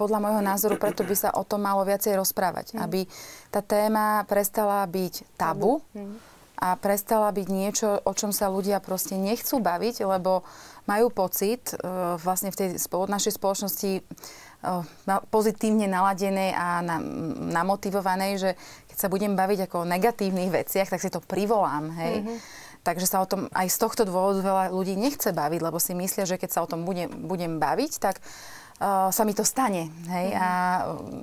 podľa môjho názoru preto by sa o tom malo viacej rozprávať. Mm. Aby tá téma prestala byť tabu mm. a prestala byť niečo, o čom sa ľudia proste nechcú baviť, lebo majú pocit uh, vlastne v tej našej spoločnosti uh, pozitívne naladenej a na, namotivovanej, že keď sa budem baviť ako o negatívnych veciach, tak si to privolám, hej. Mm-hmm Takže sa o tom aj z tohto dôvodu veľa ľudí nechce baviť, lebo si myslia, že keď sa o tom budem, budem baviť, tak uh, sa mi to stane. Hej? Mm. A,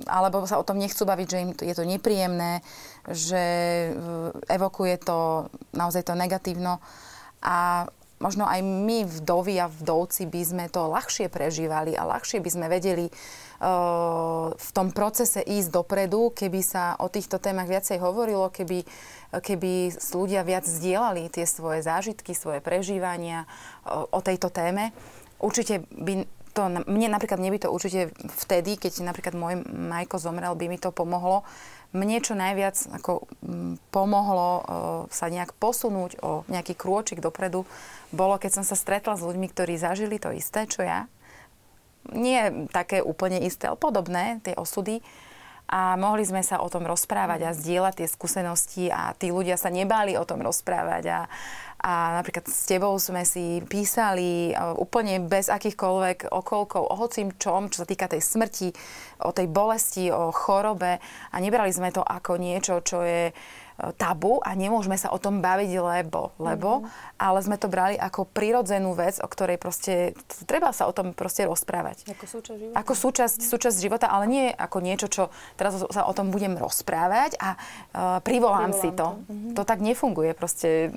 alebo sa o tom nechcú baviť, že im je to nepríjemné, že uh, evokuje to naozaj to negatívno. A možno aj my, vdovy a vdovci, by sme to ľahšie prežívali a ľahšie by sme vedeli uh, v tom procese ísť dopredu, keby sa o týchto témach viacej hovorilo, keby keby ľudia viac zdieľali tie svoje zážitky, svoje prežívania o, o tejto téme. Určite by to, mne napríklad, mne to určite vtedy, keď napríklad môj Majko zomrel, by mi to pomohlo. Mne čo najviac ako, pomohlo uh, sa nejak posunúť o nejaký krôčik dopredu, bolo, keď som sa stretla s ľuďmi, ktorí zažili to isté, čo ja. Nie také úplne isté, ale podobné, tie osudy a mohli sme sa o tom rozprávať a zdieľať tie skúsenosti a tí ľudia sa nebáli o tom rozprávať. A, a napríklad s tebou sme si písali úplne bez akýchkoľvek okolkov o hocím čom, čo sa týka tej smrti, o tej bolesti, o chorobe. A nebrali sme to ako niečo, čo je tabu a nemôžeme sa o tom baviť, lebo, lebo, mm-hmm. ale sme to brali ako prirodzenú vec, o ktorej proste treba sa o tom proste rozprávať. Ako súčasť života. Ako súčasť, mm-hmm. súčasť života, ale nie ako niečo, čo teraz sa o tom budem rozprávať a uh, privolám, privolám si to. to. Mm-hmm. To tak nefunguje. Proste,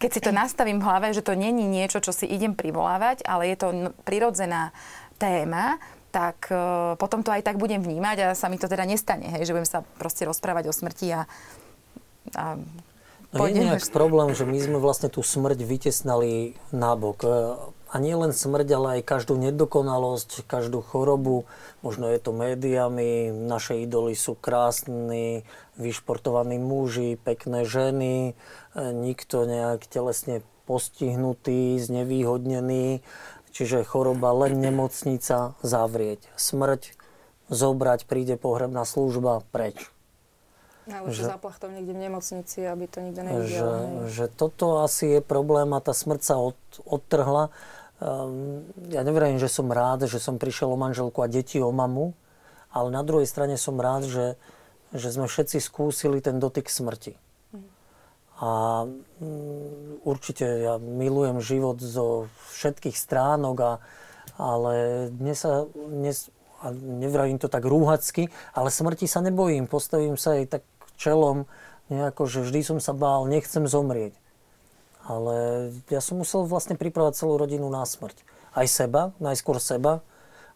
keď si to nastavím v hlave, že to není niečo, čo si idem privolávať, ale je to prirodzená téma, tak uh, potom to aj tak budem vnímať a sa mi to teda nestane, hej, že budem sa proste rozprávať o smrti a a No je nejak problém, že my sme vlastne tú smrť vytesnali nábok. E, a nie len smrť, ale aj každú nedokonalosť, každú chorobu. Možno je to médiami, naše idoly sú krásni, vyšportovaní muži, pekné ženy, e, nikto nejak telesne postihnutý, znevýhodnený. Čiže choroba len nemocnica zavrieť. Smrť zobrať, príde pohrebná služba preč. Najlepšie že, zaplachtom niekde v nemocnici, aby to nikto nevidel. Že, že toto asi je problém a tá smrť sa od, odtrhla. um, ja neverím, že som rád, že som prišiel o manželku a deti o mamu, ale na druhej strane som rád, že, že sme všetci skúsili ten dotyk smrti. A um, určite ja milujem život zo všetkých stránok, a, ale dnes sa, dnes, a nevravím to tak rúhacky, ale smrti sa nebojím. Postavím sa aj tak čelom, nejako, že vždy som sa bál, nechcem zomrieť. Ale ja som musel vlastne pripravať celú rodinu na smrť. Aj seba, najskôr seba.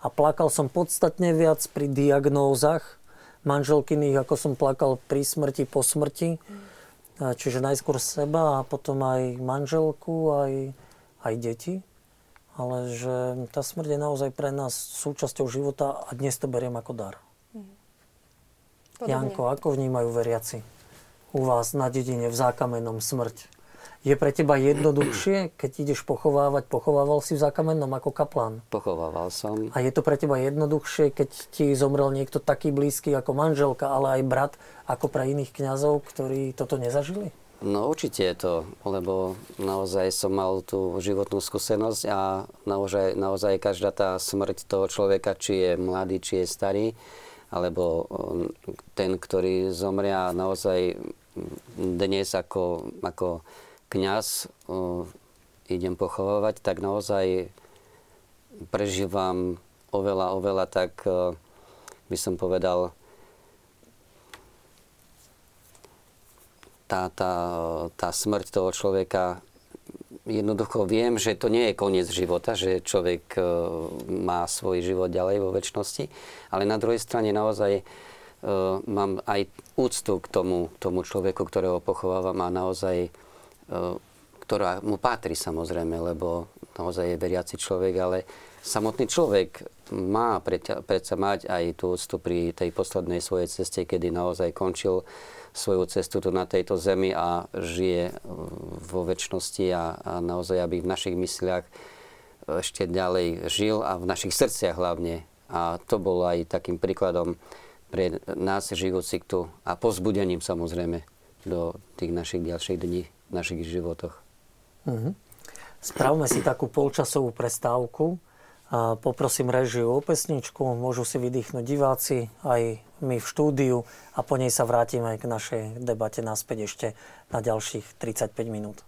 A plakal som podstatne viac pri diagnózach manželkyných, ako som plakal pri smrti, po smrti. Čiže najskôr seba a potom aj manželku, aj, aj deti. Ale že tá smrť je naozaj pre nás súčasťou života a dnes to beriem ako dar. Podobne. Janko, ako vnímajú veriaci u vás na dedine v zákamennom smrť? Je pre teba jednoduchšie, keď ideš pochovávať, pochovával si v zákamennom ako kaplán? Pochovával som. A je to pre teba jednoduchšie, keď ti zomrel niekto taký blízky ako manželka, ale aj brat, ako pre iných kňazov, ktorí toto nezažili? No určite je to, lebo naozaj som mal tú životnú skúsenosť a naozaj, naozaj každá tá smrť toho človeka, či je mladý, či je starý, alebo um, ten, ktorý zomria naozaj dnes ako, ako kňaz uh, idem pochovávať, tak naozaj prežívam oveľa, oveľa tak, uh, by som povedal, tá, tá, tá smrť toho človeka, jednoducho viem, že to nie je koniec života, že človek uh, má svoj život ďalej vo väčšnosti, ale na druhej strane naozaj uh, mám aj úctu k tomu, tomu človeku, ktorého pochovávam a naozaj E, ktorá mu patrí samozrejme, lebo naozaj je veriaci človek, ale samotný človek má predsa mať aj tú úctu pri tej poslednej svojej ceste, kedy naozaj končil svoju cestu tu na tejto zemi a žije vo väčšnosti a, a naozaj, aby v našich mysliach ešte ďalej žil a v našich srdciach hlavne. A to bolo aj takým príkladom pre nás žijúcich tu a pozbudením samozrejme do tých našich ďalších dní v našich životoch. Mm-hmm. Spravme si takú polčasovú prestávku. Poprosím režiu o pesničku, môžu si vydýchnuť diváci, aj my v štúdiu a po nej sa vrátime k našej debate naspäť ešte na ďalších 35 minút.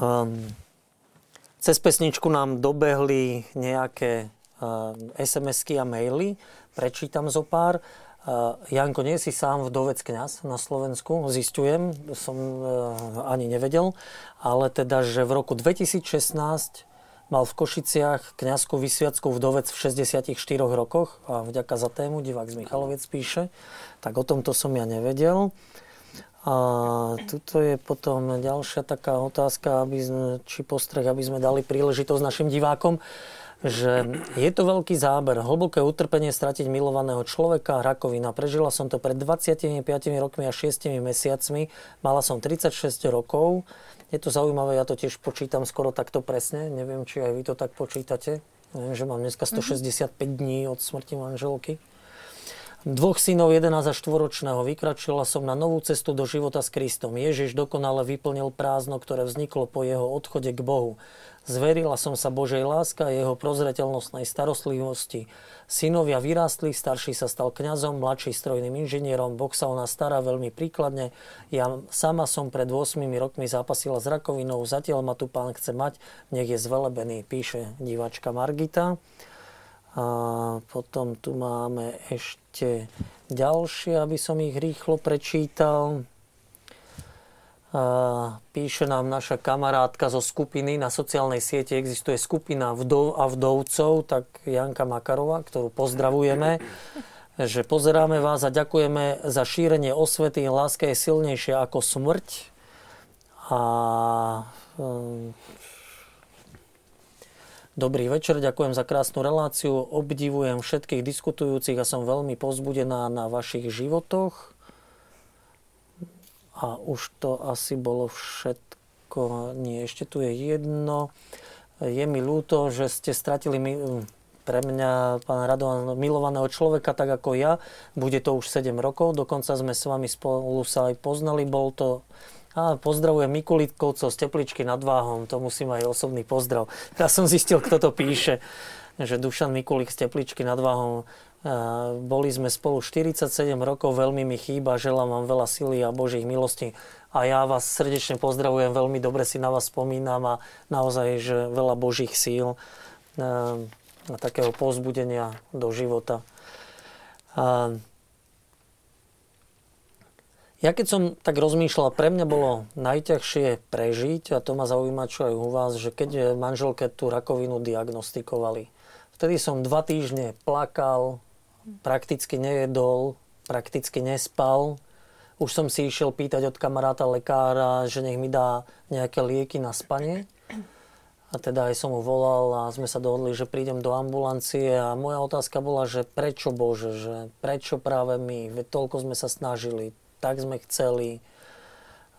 Um, cez pesničku nám dobehli nejaké uh, SMS-ky a maily. Prečítam zo pár. Uh, Janko, nie si sám vdovec kňaz na Slovensku, zistujem, som uh, ani nevedel, ale teda, že v roku 2016 mal v Košiciach kňazskú vysviacku vdovec v 64 rokoch a vďaka za tému, divák z Michaloviec píše, tak o tomto som ja nevedel. A tuto je potom ďalšia taká otázka, aby sme, či postreh, aby sme dali príležitosť našim divákom, že je to veľký záber, hlboké utrpenie stratiť milovaného človeka, rakovina. Prežila som to pred 25 rokmi a 6 mesiacmi, mala som 36 rokov. Je to zaujímavé, ja to tiež počítam skoro takto presne, neviem, či aj vy to tak počítate. Viem, že mám dneska 165 dní od smrti manželky dvoch synov 11 a 4-ročného. Vykračila som na novú cestu do života s Kristom. Ježiš dokonale vyplnil prázdno, ktoré vzniklo po jeho odchode k Bohu. Zverila som sa Božej láska a jeho prozreteľnostnej starostlivosti. Synovia vyrástli, starší sa stal kňazom, mladší strojným inžinierom. Boh sa o nás stará veľmi príkladne. Ja sama som pred 8 rokmi zápasila s rakovinou, zatiaľ ma tu pán chce mať, nech je zvelebený, píše diváčka Margita. A potom tu máme ešte ďalšie, aby som ich rýchlo prečítal. Píše nám naša kamarátka zo skupiny. Na sociálnej siete existuje skupina vdov a vdovcov, tak Janka Makarová, ktorú pozdravujeme, že pozeráme vás a ďakujeme za šírenie osvety. Láska je silnejšia ako smrť. A Dobrý večer, ďakujem za krásnu reláciu. Obdivujem všetkých diskutujúcich a som veľmi pozbudená na vašich životoch. A už to asi bolo všetko. Nie, ešte tu je jedno. Je mi ľúto, že ste stratili mi, pre mňa, pán Radovan, milovaného človeka, tak ako ja. Bude to už 7 rokov, dokonca sme s vami spolu sa aj poznali. Bol to a pozdravujem Mikulitkovcov z Tepličky nad Váhom, to musím aj osobný pozdrav. Ja som zistil, kto to píše, že Dušan Mikulik z Tepličky nad Váhom. Boli sme spolu 47 rokov, veľmi mi chýba, želám vám veľa sily a Božích milostí. A ja vás srdečne pozdravujem, veľmi dobre si na vás spomínam a naozaj, že veľa Božích síl a takého pozbudenia do života. A ja keď som tak rozmýšľal, pre mňa bolo najťažšie prežiť, a to ma zaujíma čo aj u vás, že keď manželke tú rakovinu diagnostikovali, vtedy som dva týždne plakal, prakticky nejedol, prakticky nespal. Už som si išiel pýtať od kamaráta lekára, že nech mi dá nejaké lieky na spanie. A teda aj som ho volal a sme sa dohodli, že prídem do ambulancie a moja otázka bola, že prečo Bože, že prečo práve my, toľko sme sa snažili, tak sme chceli,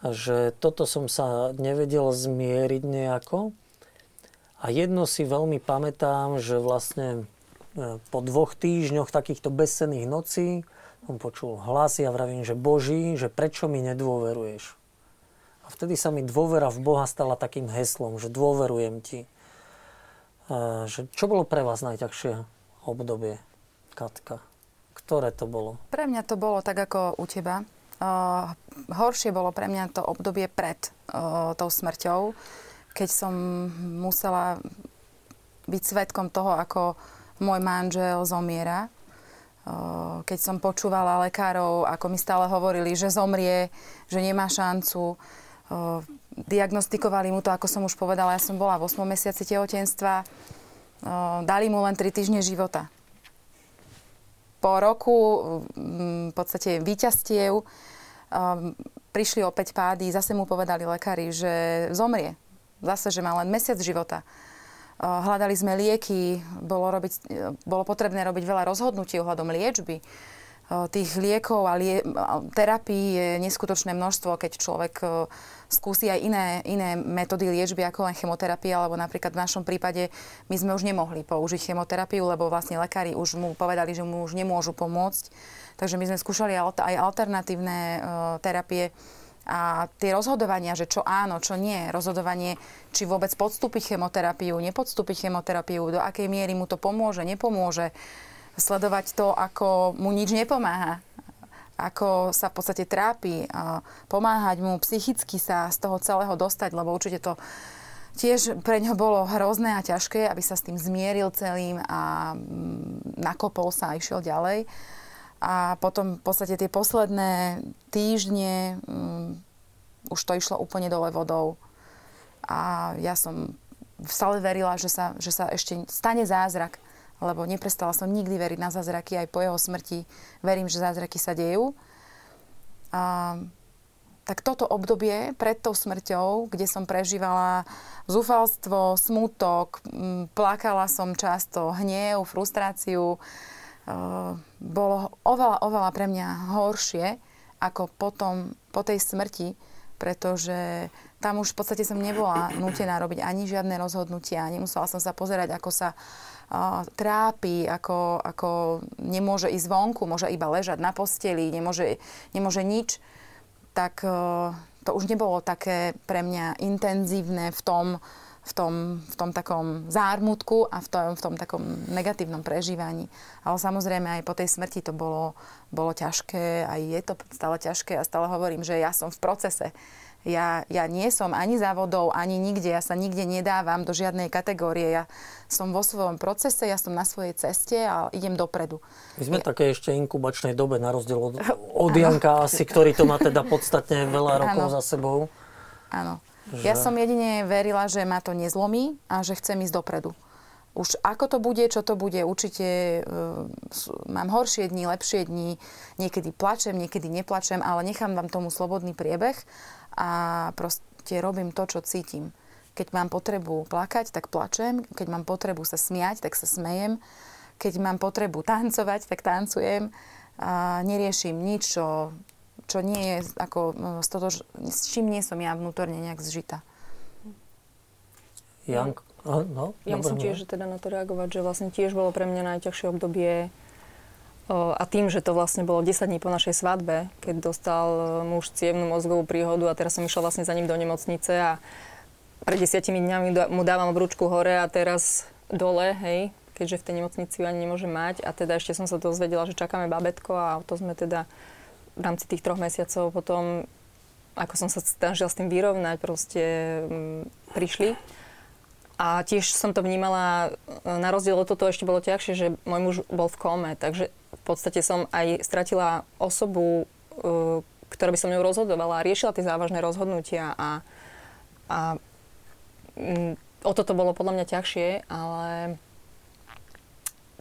že toto som sa nevedel zmieriť nejako. A jedno si veľmi pamätám, že vlastne e, po dvoch týždňoch takýchto bezsenných nocí som počul hlas a vravím, že Boží, že prečo mi nedôveruješ? vtedy sa mi dôvera v Boha stala takým heslom, že dôverujem ti. Že čo bolo pre vás najťažšie obdobie, Katka? Ktoré to bolo? Pre mňa to bolo tak ako u teba. Uh, horšie bolo pre mňa to obdobie pred uh, tou smrťou, keď som musela byť svetkom toho, ako môj manžel zomiera. Uh, keď som počúvala lekárov, ako mi stále hovorili, že zomrie, že nemá šancu diagnostikovali mu to, ako som už povedala, ja som bola v 8 mesiaci tehotenstva, dali mu len 3 týždne života. Po roku v podstate výťastiev prišli opäť pády, zase mu povedali lekári, že zomrie. Zase, že má len mesiac života. Hľadali sme lieky, bolo, robiť, bolo potrebné robiť veľa rozhodnutí ohľadom liečby tých liekov a lie, terapii je neskutočné množstvo, keď človek skúsi aj iné, iné metódy liečby ako len chemoterapia, alebo napríklad v našom prípade my sme už nemohli použiť chemoterapiu, lebo vlastne lekári už mu povedali, že mu už nemôžu pomôcť. Takže my sme skúšali aj alternatívne terapie. A tie rozhodovania, že čo áno, čo nie, rozhodovanie, či vôbec podstúpiť chemoterapiu, nepodstúpiť chemoterapiu, do akej miery mu to pomôže, nepomôže, sledovať to, ako mu nič nepomáha, ako sa v podstate trápi, pomáhať mu psychicky sa z toho celého dostať, lebo určite to tiež pre ňo bolo hrozné a ťažké, aby sa s tým zmieril celým a mm, nakopol sa a išiel ďalej. A potom v podstate tie posledné týždne um, už to išlo úplne dole vodou. A ja som stále verila, že sa, že sa ešte stane zázrak lebo neprestala som nikdy veriť na zázraky, aj po jeho smrti verím, že zázraky sa dejú. A, tak toto obdobie pred tou smrťou, kde som prežívala zúfalstvo, smutok, plakala som často, hnev, frustráciu, bolo oveľa, oveľa pre mňa horšie ako potom, po tej smrti, pretože tam už v podstate som nebola nutená robiť ani žiadne rozhodnutia, nemusela som sa pozerať, ako sa trápi, ako, ako nemôže ísť vonku, môže iba ležať na posteli, nemôže, nemôže nič, tak uh, to už nebolo také pre mňa intenzívne v tom, v tom, v tom takom zármutku a v tom, v tom takom negatívnom prežívaní. Ale samozrejme aj po tej smrti to bolo, bolo ťažké, aj je to stále ťažké a stále hovorím, že ja som v procese ja, ja nie som ani závodov, ani nikde, ja sa nikde nedávam do žiadnej kategórie. Ja som vo svojom procese, ja som na svojej ceste a idem dopredu. My sme ja... také ešte inkubačnej dobe, na rozdiel od, od Janka asi, ktorý to má teda podstatne veľa rokov ano. za sebou. Áno. Že... Ja som jedine verila, že ma to nezlomí a že chcem ísť dopredu. Už ako to bude, čo to bude, určite uh, mám horšie dni, lepšie dni, niekedy plačem, niekedy neplačem, ale nechám vám tomu slobodný priebeh a proste robím to, čo cítim. Keď mám potrebu plakať, tak plačem. Keď mám potrebu sa smiať, tak sa smejem. Keď mám potrebu tancovať, tak tancujem. A neriešim nič, čo, čo nie je ako, s, toto, s čím nie som ja vnútorne nejak zžita. Jank, no, ja musím tiež teda na to reagovať, že vlastne tiež bolo pre mňa najťažšie obdobie a tým, že to vlastne bolo 10 dní po našej svadbe, keď dostal e, muž cievnú mozgovú príhodu a teraz som išla vlastne za ním do nemocnice a pred desiatimi dňami mu dávam obručku hore a teraz dole, hej, keďže v tej nemocnici ju ani nemôže mať. A teda ešte som sa dozvedela, že čakáme babetko a to sme teda v rámci tých troch mesiacov potom, ako som sa snažila s tým vyrovnať, proste m, prišli. A tiež som to vnímala, e, na rozdiel od toto ešte bolo ťažšie, že môj muž bol v kome, takže v podstate som aj stratila osobu, uh, ktorá by som ňou rozhodovala riešila tie závažné rozhodnutia a, a um, o toto bolo podľa mňa ťažšie, ale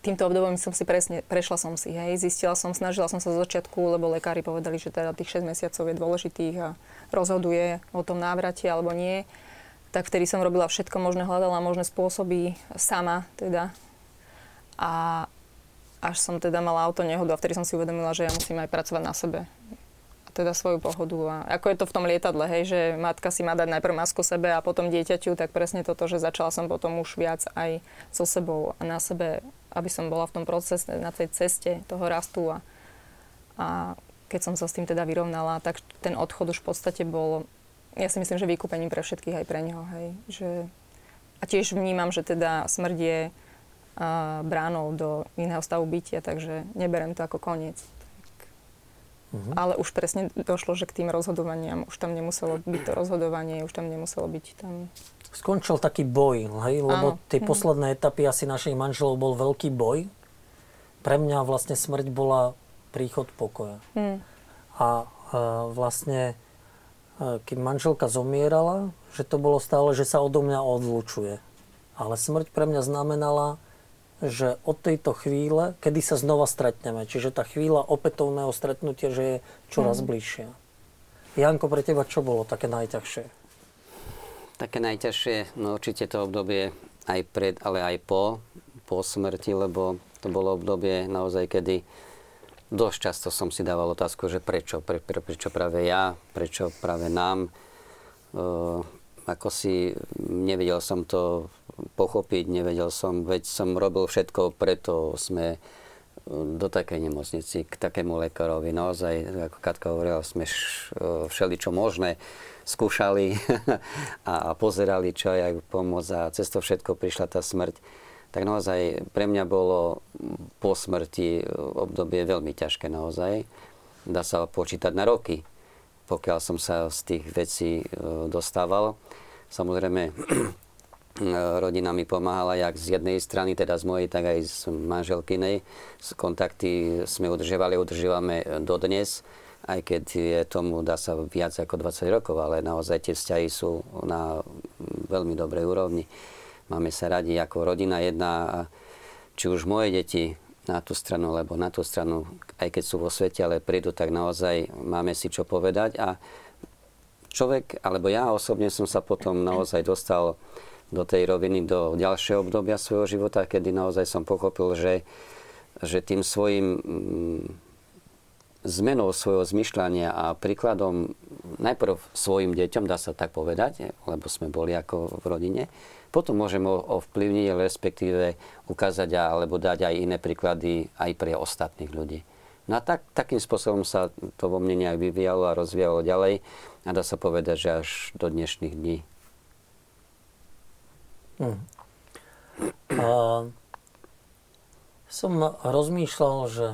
týmto obdobím som si presne, prešla som si, hej, zistila som, snažila som sa zo začiatku, lebo lekári povedali, že teda tých 6 mesiacov je dôležitých a rozhoduje o tom návrate alebo nie. Tak vtedy som robila všetko možné, hľadala možné spôsoby sama teda. A až som teda mala auto nehodu a vtedy som si uvedomila, že ja musím aj pracovať na sebe. A teda svoju pohodu. A ako je to v tom lietadle, hej, že matka si má dať najprv masku sebe a potom dieťaťu, tak presne toto, že začala som potom už viac aj so sebou a na sebe, aby som bola v tom procese, na tej ceste toho rastu. A, a keď som sa s tým teda vyrovnala, tak ten odchod už v podstate bol, ja si myslím, že vykúpením pre všetkých aj pre neho, hej. Že, a tiež vnímam, že teda smrť je bránou do iného stavu bytia, takže neberem to ako koniec. Uh-huh. Ale už presne došlo, že k tým rozhodovaniam už tam nemuselo byť to rozhodovanie, už tam nemuselo byť tam... Skončil taký boj, hej? lebo Áno. tie uh-huh. posledné etapy asi našich manželov bol veľký boj. Pre mňa vlastne smrť bola príchod pokoja. Uh-huh. A e, vlastne, keď manželka zomierala, že to bolo stále, že sa odo mňa odlučuje. Ale smrť pre mňa znamenala, že od tejto chvíle, kedy sa znova stretneme, čiže tá chvíľa opätovného stretnutia, že je čoraz mm. bližšia. Janko, pre teba čo bolo také najťažšie? Také najťažšie, no určite to obdobie aj pred, ale aj po, po smrti, lebo to bolo obdobie naozaj, kedy dosť často som si dával otázku, že prečo, pre, pre, prečo práve ja, prečo práve nám. Uh, ako si nevedel som to pochopiť, nevedel som, veď som robil všetko, preto sme e, do takej nemocnici, k takému lekárovi. Naozaj, ako Katka hovorila, sme e, všeli čo možné skúšali (laughs) a pozerali, čo aj pomôcť a cez to všetko prišla tá smrť. Tak naozaj pre mňa bolo po smrti obdobie veľmi ťažké naozaj. Dá sa počítať na roky, pokiaľ som sa z tých vecí e, dostával. Samozrejme, (clears throat) rodina mi pomáhala jak z jednej strany, teda z mojej, tak aj z manželkynej. Kontakty sme udržiavali, udržívame dodnes, aj keď je tomu, dá sa viac ako 20 rokov, ale naozaj tie vzťahy sú na veľmi dobrej úrovni. Máme sa radi ako rodina jedna, či už moje deti na tú stranu, alebo na tú stranu, aj keď sú vo svete, ale prídu, tak naozaj máme si čo povedať. A človek, alebo ja osobne som sa potom naozaj dostal do tej roviny do ďalšieho obdobia svojho života, kedy naozaj som pochopil, že, že tým svojim mm, zmenou svojho zmyšľania a príkladom najprv svojim deťom, dá sa tak povedať, lebo sme boli ako v rodine, potom môžeme ovplyvniť, respektíve ukázať alebo dať aj iné príklady aj pre ostatných ľudí. No a tak, takým spôsobom sa to vo mne nejak vyvíjalo a rozvíjalo ďalej a dá sa povedať, že až do dnešných dní. Hmm. A som rozmýšľal, že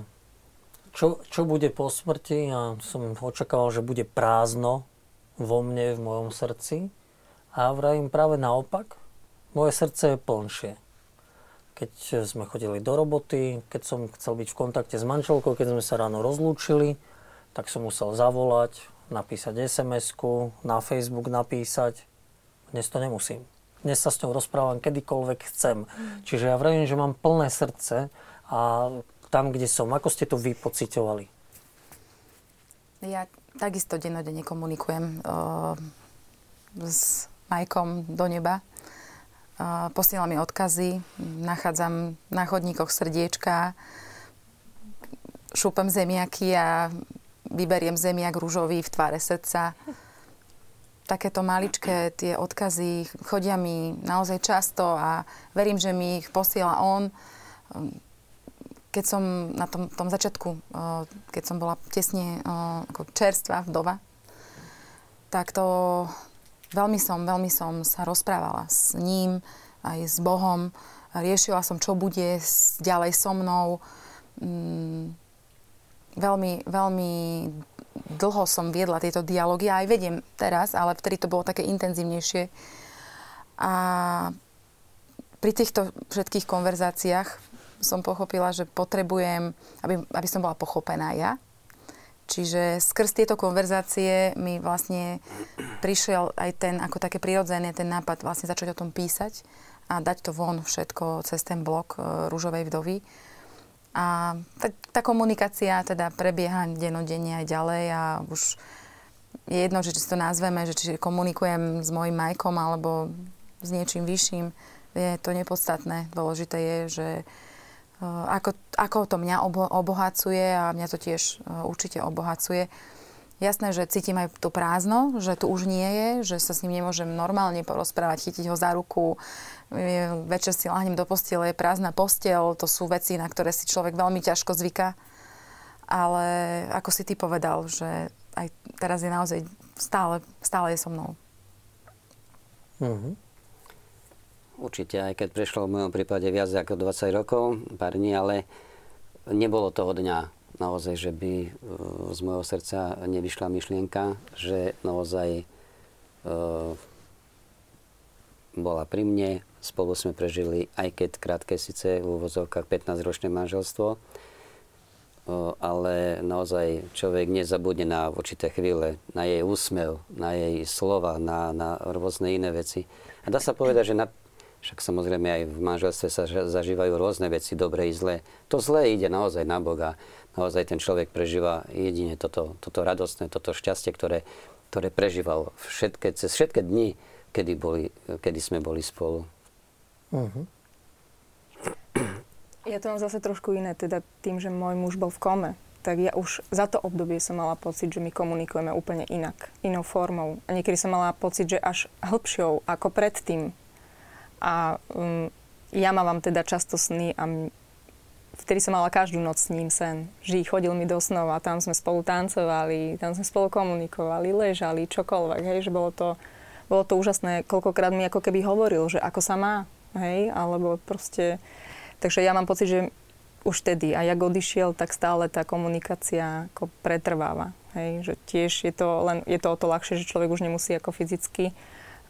čo, čo bude po smrti a som očakával, že bude prázdno vo mne, v mojom srdci. A vravím práve naopak, moje srdce je plnšie. Keď sme chodili do roboty, keď som chcel byť v kontakte s manželkou, keď sme sa ráno rozlúčili, tak som musel zavolať, napísať SMS-ku, na Facebook napísať. Dnes to nemusím dnes sa s ňou rozprávam kedykoľvek chcem. Mm. Čiže ja vravím, že mám plné srdce a tam, kde som. Ako ste to vy pociťovali? Ja takisto dennodenne komunikujem uh, s Majkom do neba. Posielam mi odkazy, nachádzam na chodníkoch srdiečka, šúpem zemiaky a vyberiem zemiak rúžový v tvare srdca takéto maličké tie odkazy chodia mi naozaj často a verím, že mi ich posiela on. Keď som na tom, tom začiatku, keď som bola tesne ako čerstvá vdova, tak to veľmi som, veľmi som sa rozprávala s ním, aj s Bohom. Riešila som, čo bude ďalej so mnou. Mm, veľmi, veľmi dlho som viedla tieto dialógy aj vediem teraz, ale vtedy to bolo také intenzívnejšie. A pri týchto všetkých konverzáciách som pochopila, že potrebujem, aby, aby som bola pochopená ja. Čiže skrz tieto konverzácie mi vlastne prišiel aj ten, ako také prirodzené, ten nápad vlastne začať o tom písať a dať to von všetko cez ten blok e, Rúžovej vdovy. A tá, tá komunikácia teda prebieha denodenne aj ďalej a už je jedno, že či si to nazveme, že či komunikujem s mojim majkom alebo s niečím vyšším, je to nepodstatné. Dôležité je, že ako, ako to mňa obo, obohacuje a mňa to tiež uh, určite obohacuje. Jasné, že cítim aj to prázdno, že tu už nie je, že sa s ním nemôžem normálne porozprávať, chytiť ho za ruku, večer si láhnem do postele, je prázdna postel, to sú veci, na ktoré si človek veľmi ťažko zvyká. Ale ako si ty povedal, že aj teraz je naozaj stále, stále je so mnou. Mm-hmm. Určite, aj keď prešlo v mojom prípade viac ako 20 rokov, pár dní, ale nebolo toho dňa naozaj, že by e, z môjho srdca nevyšla myšlienka, že naozaj e, bola pri mne, spolu sme prežili, aj keď krátke síce v úvozovkách 15-ročné manželstvo, ale naozaj človek nezabudne na určité chvíle, na jej úsmev, na jej slova, na, na rôzne iné veci. A dá sa povedať, že na, však samozrejme aj v manželstve sa zažívajú rôzne veci, dobré i zlé. To zlé ide naozaj na Boga. Naozaj ten človek prežíva jedine toto, toto radostné, toto šťastie, ktoré, ktoré prežíval všetké, cez všetké dni, kedy, boli, kedy sme boli spolu. Uh-huh. (clears throat) Ja to mám zase trošku iné, teda tým, že môj muž bol v kome, tak ja už za to obdobie som mala pocit, že my komunikujeme úplne inak, inou formou. A niekedy som mala pocit, že až hĺbšou ako predtým. A um, ja mám teda často sny a vtedy som mala každú noc s ním sen. Že chodil mi do snov a tam sme spolu tancovali, tam sme spolu komunikovali, ležali, čokoľvek, hej, že bolo to, bolo to úžasné, koľkokrát mi ako keby hovoril, že ako sa má, hej, alebo proste Takže ja mám pocit, že už vtedy, a jak odišiel, tak stále tá komunikácia ako pretrváva. Hej? Že tiež je to, len, je to o to ľahšie, že človek už nemusí ako fyzicky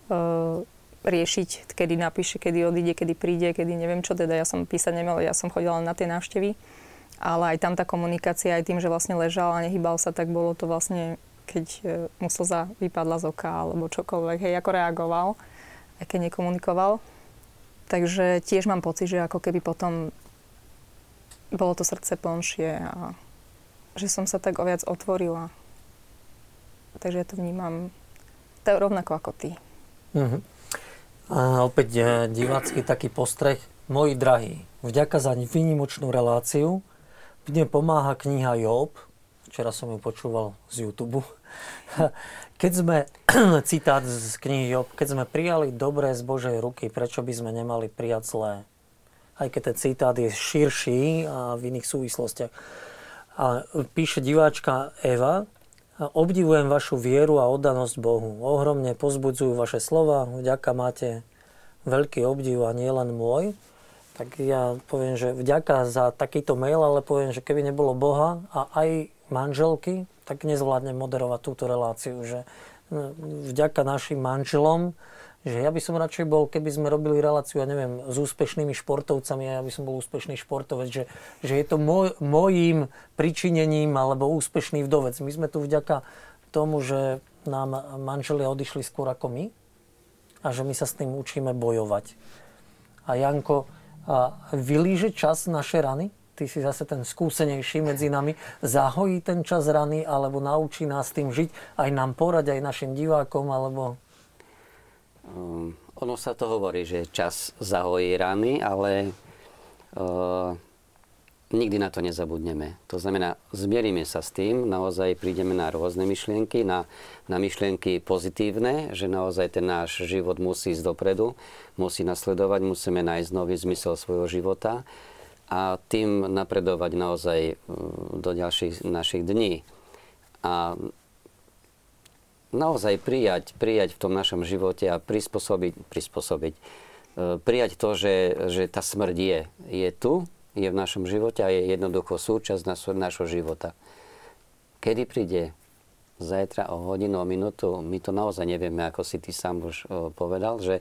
uh, riešiť, kedy napíše, kedy odíde, kedy príde, kedy neviem čo. Teda ja som písať nemala, ja som chodila na tie návštevy. Ale aj tam tá komunikácia, aj tým, že vlastne ležal a nehybal sa, tak bolo to vlastne, keď uh, mu slza vypadla z oka alebo čokoľvek, hej, ako reagoval, aj keď nekomunikoval. Takže tiež mám pocit, že ako keby potom bolo to srdce plnšie a že som sa tak o viac otvorila. Takže ja to vnímam to rovnako ako ty. Uh-huh. A opäť e, divácky taký postreh. Moji drahí, vďaka za výnimočnú reláciu. Mne pomáha kniha Job. Včera som ju počúval z YouTube. (laughs) Keď sme, (clears throat) citát z knihy Job, keď sme prijali dobré z Božej ruky, prečo by sme nemali prijať zlé? Aj keď ten citát je širší a v iných súvislostiach. A píše diváčka Eva, obdivujem vašu vieru a oddanosť Bohu. Ohromne pozbudzujú vaše slova, vďaka máte veľký obdiv a nie len môj. Tak ja poviem, že vďaka za takýto mail, ale poviem, že keby nebolo Boha a aj manželky, tak nezvládnem moderovať túto reláciu, že no, vďaka našim manželom, že ja by som radšej bol, keby sme robili reláciu, ja neviem, s úspešnými športovcami ja by som bol úspešný športovec, že, že je to môj, môjim pričinením alebo úspešný vdovec. My sme tu vďaka tomu, že nám manželia odišli skôr ako my a že my sa s tým učíme bojovať. A Janko, a vylíže čas naše rany? ty si zase ten skúsenejší medzi nami, zahojí ten čas rany alebo naučí nás tým žiť, aj nám porať, aj našim divákom, alebo... Um, ono sa to hovorí, že čas zahojí rany, ale uh, nikdy na to nezabudneme. To znamená, zmierime sa s tým, naozaj prídeme na rôzne myšlienky, na, na myšlienky pozitívne, že naozaj ten náš život musí ísť dopredu, musí nasledovať, musíme nájsť nový zmysel svojho života a tým napredovať naozaj uh, do ďalších našich dní. A naozaj prijať, prijať v tom našom živote a prispôsobiť, prispôsobiť uh, prijať to, že, že tá smrť je, je tu, je v našom živote a je jednoducho súčasť našho života. Kedy príde? Zajtra o hodinu, o minútu? My to naozaj nevieme, ako si ty sám už uh, povedal, že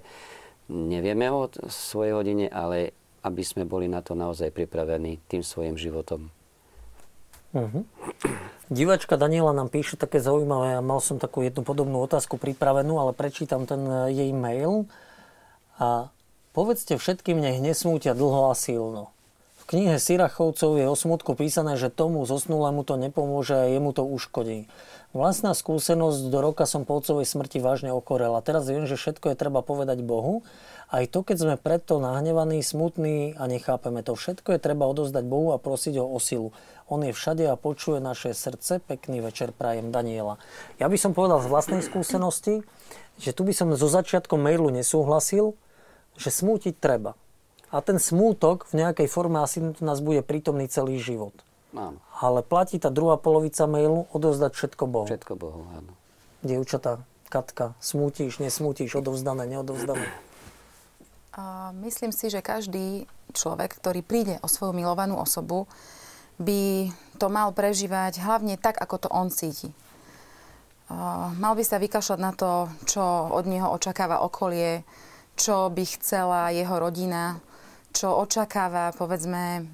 nevieme o svojej hodine, ale aby sme boli na to naozaj pripravení tým svojim životom. Uh-huh. Divačka Daniela nám píše také zaujímavé, mal som takú jednu podobnú otázku pripravenú, ale prečítam ten e, jej mail. A Povedzte všetkým, nech nesmútia dlho a silno. V knihe Sirachovcov je o smutku písané, že tomu zosnulému to nepomôže a jemu to uškodí. Vlastná skúsenosť do roka som po otcovej smrti vážne okorela. Teraz viem, že všetko je treba povedať Bohu. Aj to, keď sme preto nahnevaní, smutní a nechápeme to. Všetko je treba odozdať Bohu a prosiť ho o silu. On je všade a počuje naše srdce. Pekný večer prajem Daniela. Ja by som povedal z vlastnej skúsenosti, že tu by som zo začiatkom mailu nesúhlasil, že smútiť treba. A ten smútok v nejakej forme asi nás bude prítomný celý život. Áno. Ale platí tá druhá polovica mailu odovzdať všetko Bohu. Všetko Bohu, áno. Dievčatá, Katka, smútiš, nesmútiš, odovzdané, neodovzdané. A myslím si, že každý človek, ktorý príde o svoju milovanú osobu, by to mal prežívať hlavne tak, ako to on cíti. Mal by sa vykašľať na to, čo od neho očakáva okolie, čo by chcela jeho rodina, čo očakáva, povedzme,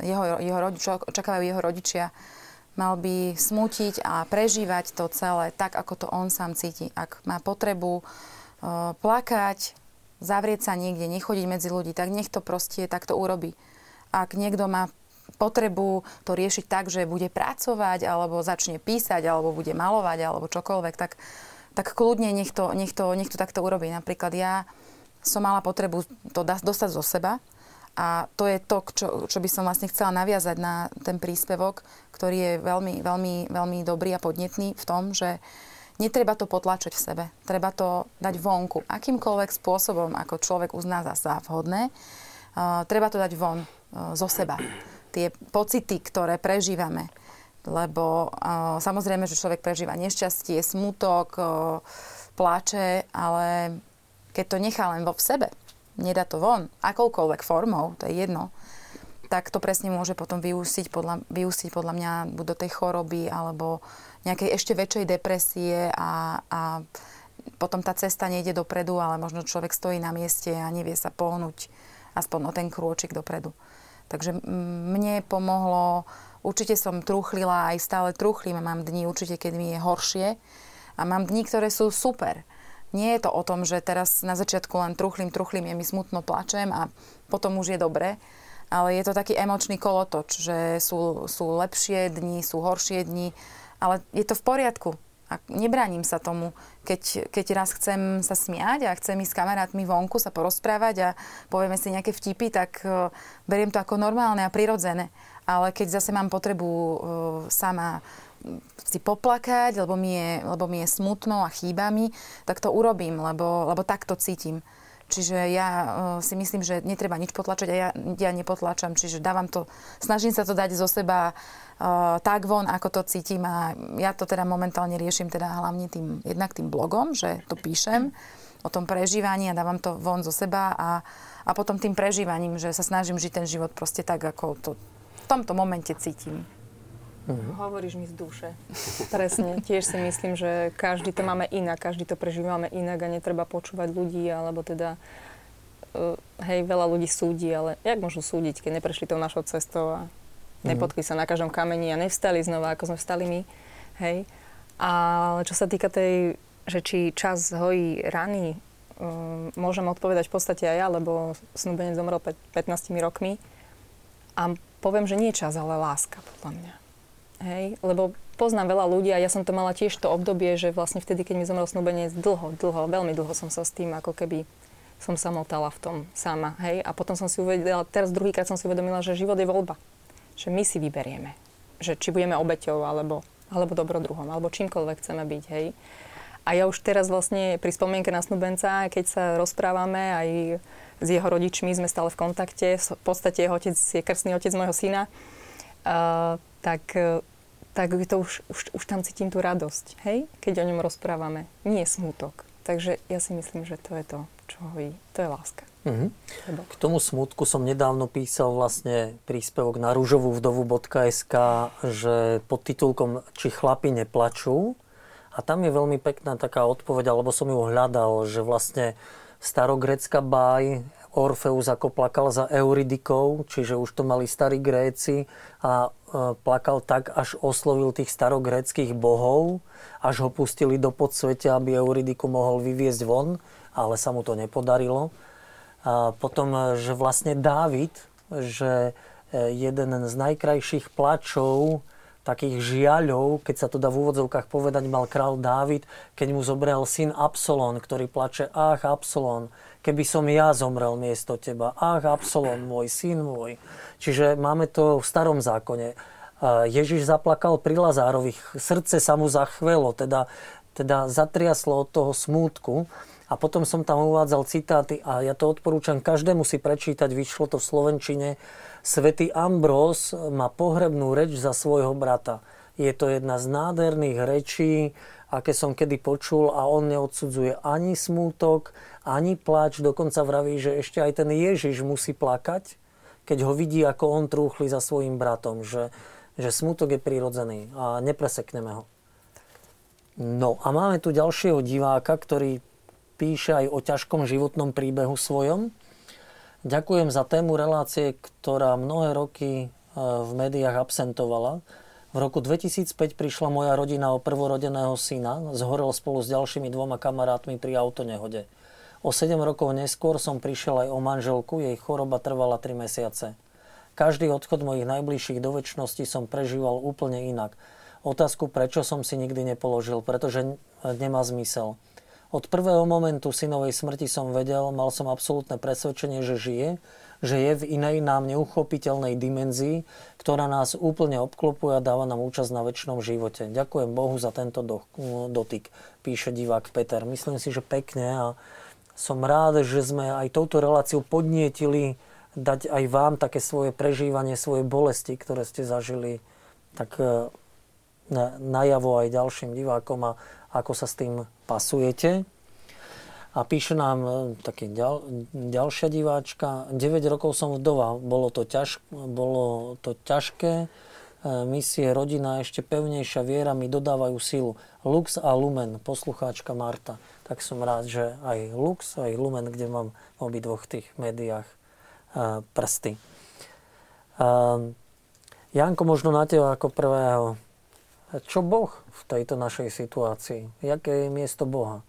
jeho, jeho, čo očakávajú jeho rodičia. Mal by smútiť a prežívať to celé tak, ako to on sám cíti. Ak má potrebu uh, plakať, zavrieť sa niekde, nechodiť medzi ľudí, tak nech to proste takto urobí. Ak niekto má potrebu to riešiť tak, že bude pracovať, alebo začne písať, alebo bude malovať, alebo čokoľvek, tak, tak kľudne nech to, nech, to, nech to takto urobí. Napríklad ja som mala potrebu to dostať zo seba, a to je to, čo, čo by som vlastne chcela naviazať na ten príspevok, ktorý je veľmi, veľmi, veľmi dobrý a podnetný v tom, že netreba to potlačať v sebe. Treba to dať vonku. Akýmkoľvek spôsobom, ako človek uzná za vhodné, uh, treba to dať von uh, zo seba. Tie pocity, ktoré prežívame. Lebo uh, samozrejme, že človek prežíva nešťastie, smutok, uh, pláče, ale keď to nechá len vo v sebe, nedá to von, akoukoľvek formou, to je jedno, tak to presne môže potom vyústiť podľa, vyústiť podľa mňa buď do tej choroby alebo nejakej ešte väčšej depresie a, a potom tá cesta nejde dopredu, ale možno človek stojí na mieste a nevie sa pohnúť aspoň o ten krôčik dopredu. Takže mne pomohlo, určite som truchlila, aj stále truchlím, mám dni určite, keď mi je horšie a mám dni, ktoré sú super nie je to o tom, že teraz na začiatku len truchlím, truchlím, je mi smutno, plačem a potom už je dobre. Ale je to taký emočný kolotoč, že sú, sú lepšie dni, sú horšie dni, ale je to v poriadku. A nebránim sa tomu, keď, keď raz chcem sa smiať a chcem ísť s kamarátmi vonku sa porozprávať a povieme si nejaké vtipy, tak uh, beriem to ako normálne a prirodzené. Ale keď zase mám potrebu uh, sama si poplakať, lebo mi, je, lebo mi je smutno a chýba mi, tak to urobím, lebo, lebo tak to cítim. Čiže ja uh, si myslím, že netreba nič potlačať a ja, ja nepotlačam, čiže dávam to, snažím sa to dať zo seba tak von, ako to cítim a ja to teda momentálne riešim teda hlavne tým, jednak tým blogom, že to píšem o tom prežívaní a dávam to von zo seba a, a potom tým prežívaním, že sa snažím žiť ten život proste tak, ako to v tomto momente cítim. Uh-huh. Hovoríš mi z duše. (laughs) Presne. Tiež si myslím, že každý to máme inak, každý to prežívame inak a netreba počúvať ľudí, alebo teda uh, hej, veľa ľudí súdi, ale jak môžu súdiť, keď neprešli tou našou cestou a. nepotkli sa na každom kameni a nevstali znova, ako sme vstali my. Hej. Ale čo sa týka tej, že či čas hojí rany, um, môžem odpovedať v podstate aj ja, lebo snúbenec zomrel 15 rokmi. A poviem, že nie čas, ale láska, podľa mňa. Hej, lebo poznám veľa ľudí a ja som to mala tiež to obdobie, že vlastne vtedy, keď mi zomrel snúbenec, dlho, dlho, veľmi dlho som sa s tým ako keby som sa motala v tom sama, hej. A potom som si uvedela, teraz druhýkrát som si uvedomila, že život je voľba. Že my si vyberieme. Že či budeme obeťou, alebo, alebo dobrodruhom, alebo čímkoľvek chceme byť, hej. A ja už teraz vlastne pri spomienke na snúbenca, keď sa rozprávame aj s jeho rodičmi, sme stále v kontakte, v podstate jeho otec je krstný otec môjho syna, uh, tak, tak to už, už, už tam cítim tú radosť, hej? Keď o ňom rozprávame. Nie smutok. Takže ja si myslím, že to je to, čo hojí. To je láska. Mm-hmm. K tomu smutku som nedávno písal vlastne príspevok na rúžovúvdovu.sk, že pod titulkom Či chlapi neplačú. A tam je veľmi pekná taká odpoveď, alebo som ju hľadal, že vlastne starogrecká báj Orfeus ako plakal za Euridikou, čiže už to mali starí Gréci a e, plakal tak, až oslovil tých starogréckých bohov, až ho pustili do podsvetia, aby Euridiku mohol vyviezť von, ale sa mu to nepodarilo. Potom, že vlastne Dávid, že e, jeden z najkrajších plačov, takých žiaľov, keď sa to dá v úvodzovkách povedať, mal král Dávid, keď mu zobral syn Absalón, ktorý plače, ach Absalón, keby som ja zomrel miesto teba, ach Absalón, môj syn môj. Čiže máme to v starom zákone. Ježiš zaplakal pri Lazárovi, srdce sa mu zachvelo, teda, teda zatriaslo od toho smútku. A potom som tam uvádzal citáty a ja to odporúčam každému si prečítať, vyšlo to v Slovenčine. Svetý Ambrós má pohrebnú reč za svojho brata. Je to jedna z nádherných rečí, aké som kedy počul a on neodsudzuje ani smútok, ani plač, dokonca vraví, že ešte aj ten Ježiš musí plakať, keď ho vidí, ako on trúchli za svojim bratom, že, že smútok je prirodzený a nepresekneme ho. No a máme tu ďalšieho diváka, ktorý píše aj o ťažkom životnom príbehu svojom. Ďakujem za tému relácie, ktorá mnohé roky e, v médiách absentovala. V roku 2005 prišla moja rodina o prvorodeného syna, zhorel spolu s ďalšími dvoma kamarátmi pri autonehode. O 7 rokov neskôr som prišiel aj o manželku, jej choroba trvala 3 mesiace. Každý odchod mojich najbližších do väčšnosti som prežíval úplne inak. Otázku, prečo som si nikdy nepoložil, pretože nemá zmysel. Od prvého momentu synovej smrti som vedel, mal som absolútne presvedčenie, že žije, že je v inej nám neuchopiteľnej dimenzii, ktorá nás úplne obklopuje a dáva nám účasť na väčšnom živote. Ďakujem Bohu za tento dotyk, píše divák Peter. Myslím si, že pekne a som rád, že sme aj touto reláciou podnietili dať aj vám také svoje prežívanie, svoje bolesti, ktoré ste zažili tak e, najavo aj ďalším divákom a ako sa s tým pasujete. A píše nám e, taký ďal, ďalšia diváčka. 9 rokov som vdova. Bolo to, ťaž, bolo to ťažké. E, misie, rodina, ešte pevnejšia viera mi dodávajú silu. Lux a Lumen, poslucháčka Marta. Tak som rád, že aj Lux, aj Lumen, kde mám v obidvoch tých médiách e, prsty. Janko, možno na teba ako prvého. Čo Boh v tejto našej situácii? Jaké je miesto Boha?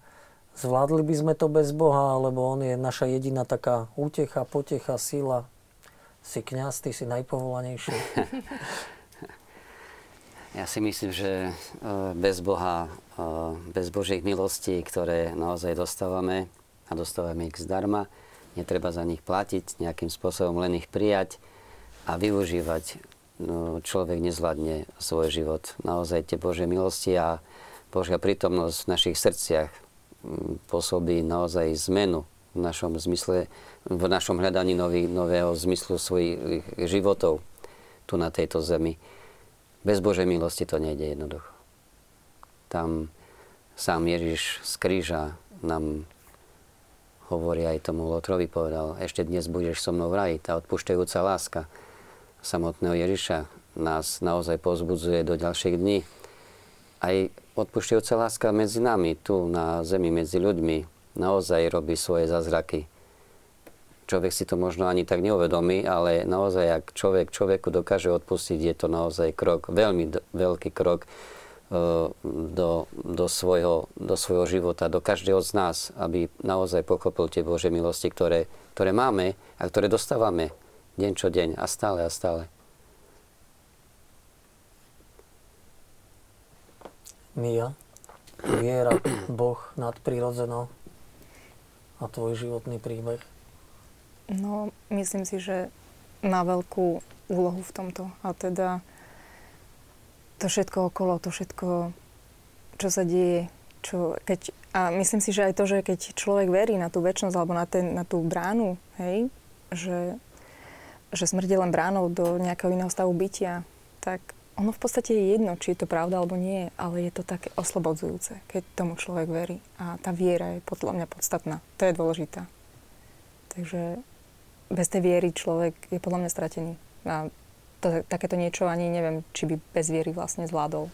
Zvládli by sme to bez Boha, alebo On je naša jediná taká útecha, potecha, síla? Si kňaz, ty si najpovolanejší. (laughs) Ja si myslím, že e, bez Boha, e, bez Božích milostí, ktoré naozaj dostávame a dostávame ich zdarma, netreba za nich platiť, nejakým spôsobom len ich prijať a využívať človek nezvládne svoj život. Naozaj tie Božie milosti a Božia prítomnosť v našich srdciach mm, pôsobí naozaj zmenu v našom zmysle, v našom hľadaní nový, nového zmyslu svojich životov tu na tejto zemi. Bez Božej milosti to nejde jednoducho. Tam sám Ježiš z kríža nám hovorí aj tomu Lotrovi povedal, ešte dnes budeš so mnou v raji, tá odpúšťajúca láska samotného Ježiša nás naozaj pozbudzuje do ďalších dní. Aj odpúšťajúca láska medzi nami, tu na zemi, medzi ľuďmi, naozaj robí svoje zázraky. Človek si to možno ani tak neuvedomí, ale naozaj, ak človek človeku dokáže odpustiť, je to naozaj krok, veľmi d- veľký krok e, do, do, svojho, do svojho života, do každého z nás, aby naozaj pochopil tie Bože milosti, ktoré, ktoré máme a ktoré dostávame deň čo deň a stále a stále. Mia, viera, Boh, nadprirodzeno a tvoj životný príbeh? No, myslím si, že má veľkú úlohu v tomto. A teda to všetko okolo, to všetko, čo sa deje, čo, keď, a myslím si, že aj to, že keď človek verí na tú väčšnosť alebo na, ten, na tú bránu, hej, že že smrť je len bránou do nejakého iného stavu bytia, tak ono v podstate je jedno, či je to pravda alebo nie, ale je to také oslobodzujúce, keď tomu človek verí. A tá viera je podľa mňa podstatná. To je dôležitá. Takže bez tej viery človek je podľa mňa stratený. A to, takéto niečo ani neviem, či by bez viery vlastne zvládol.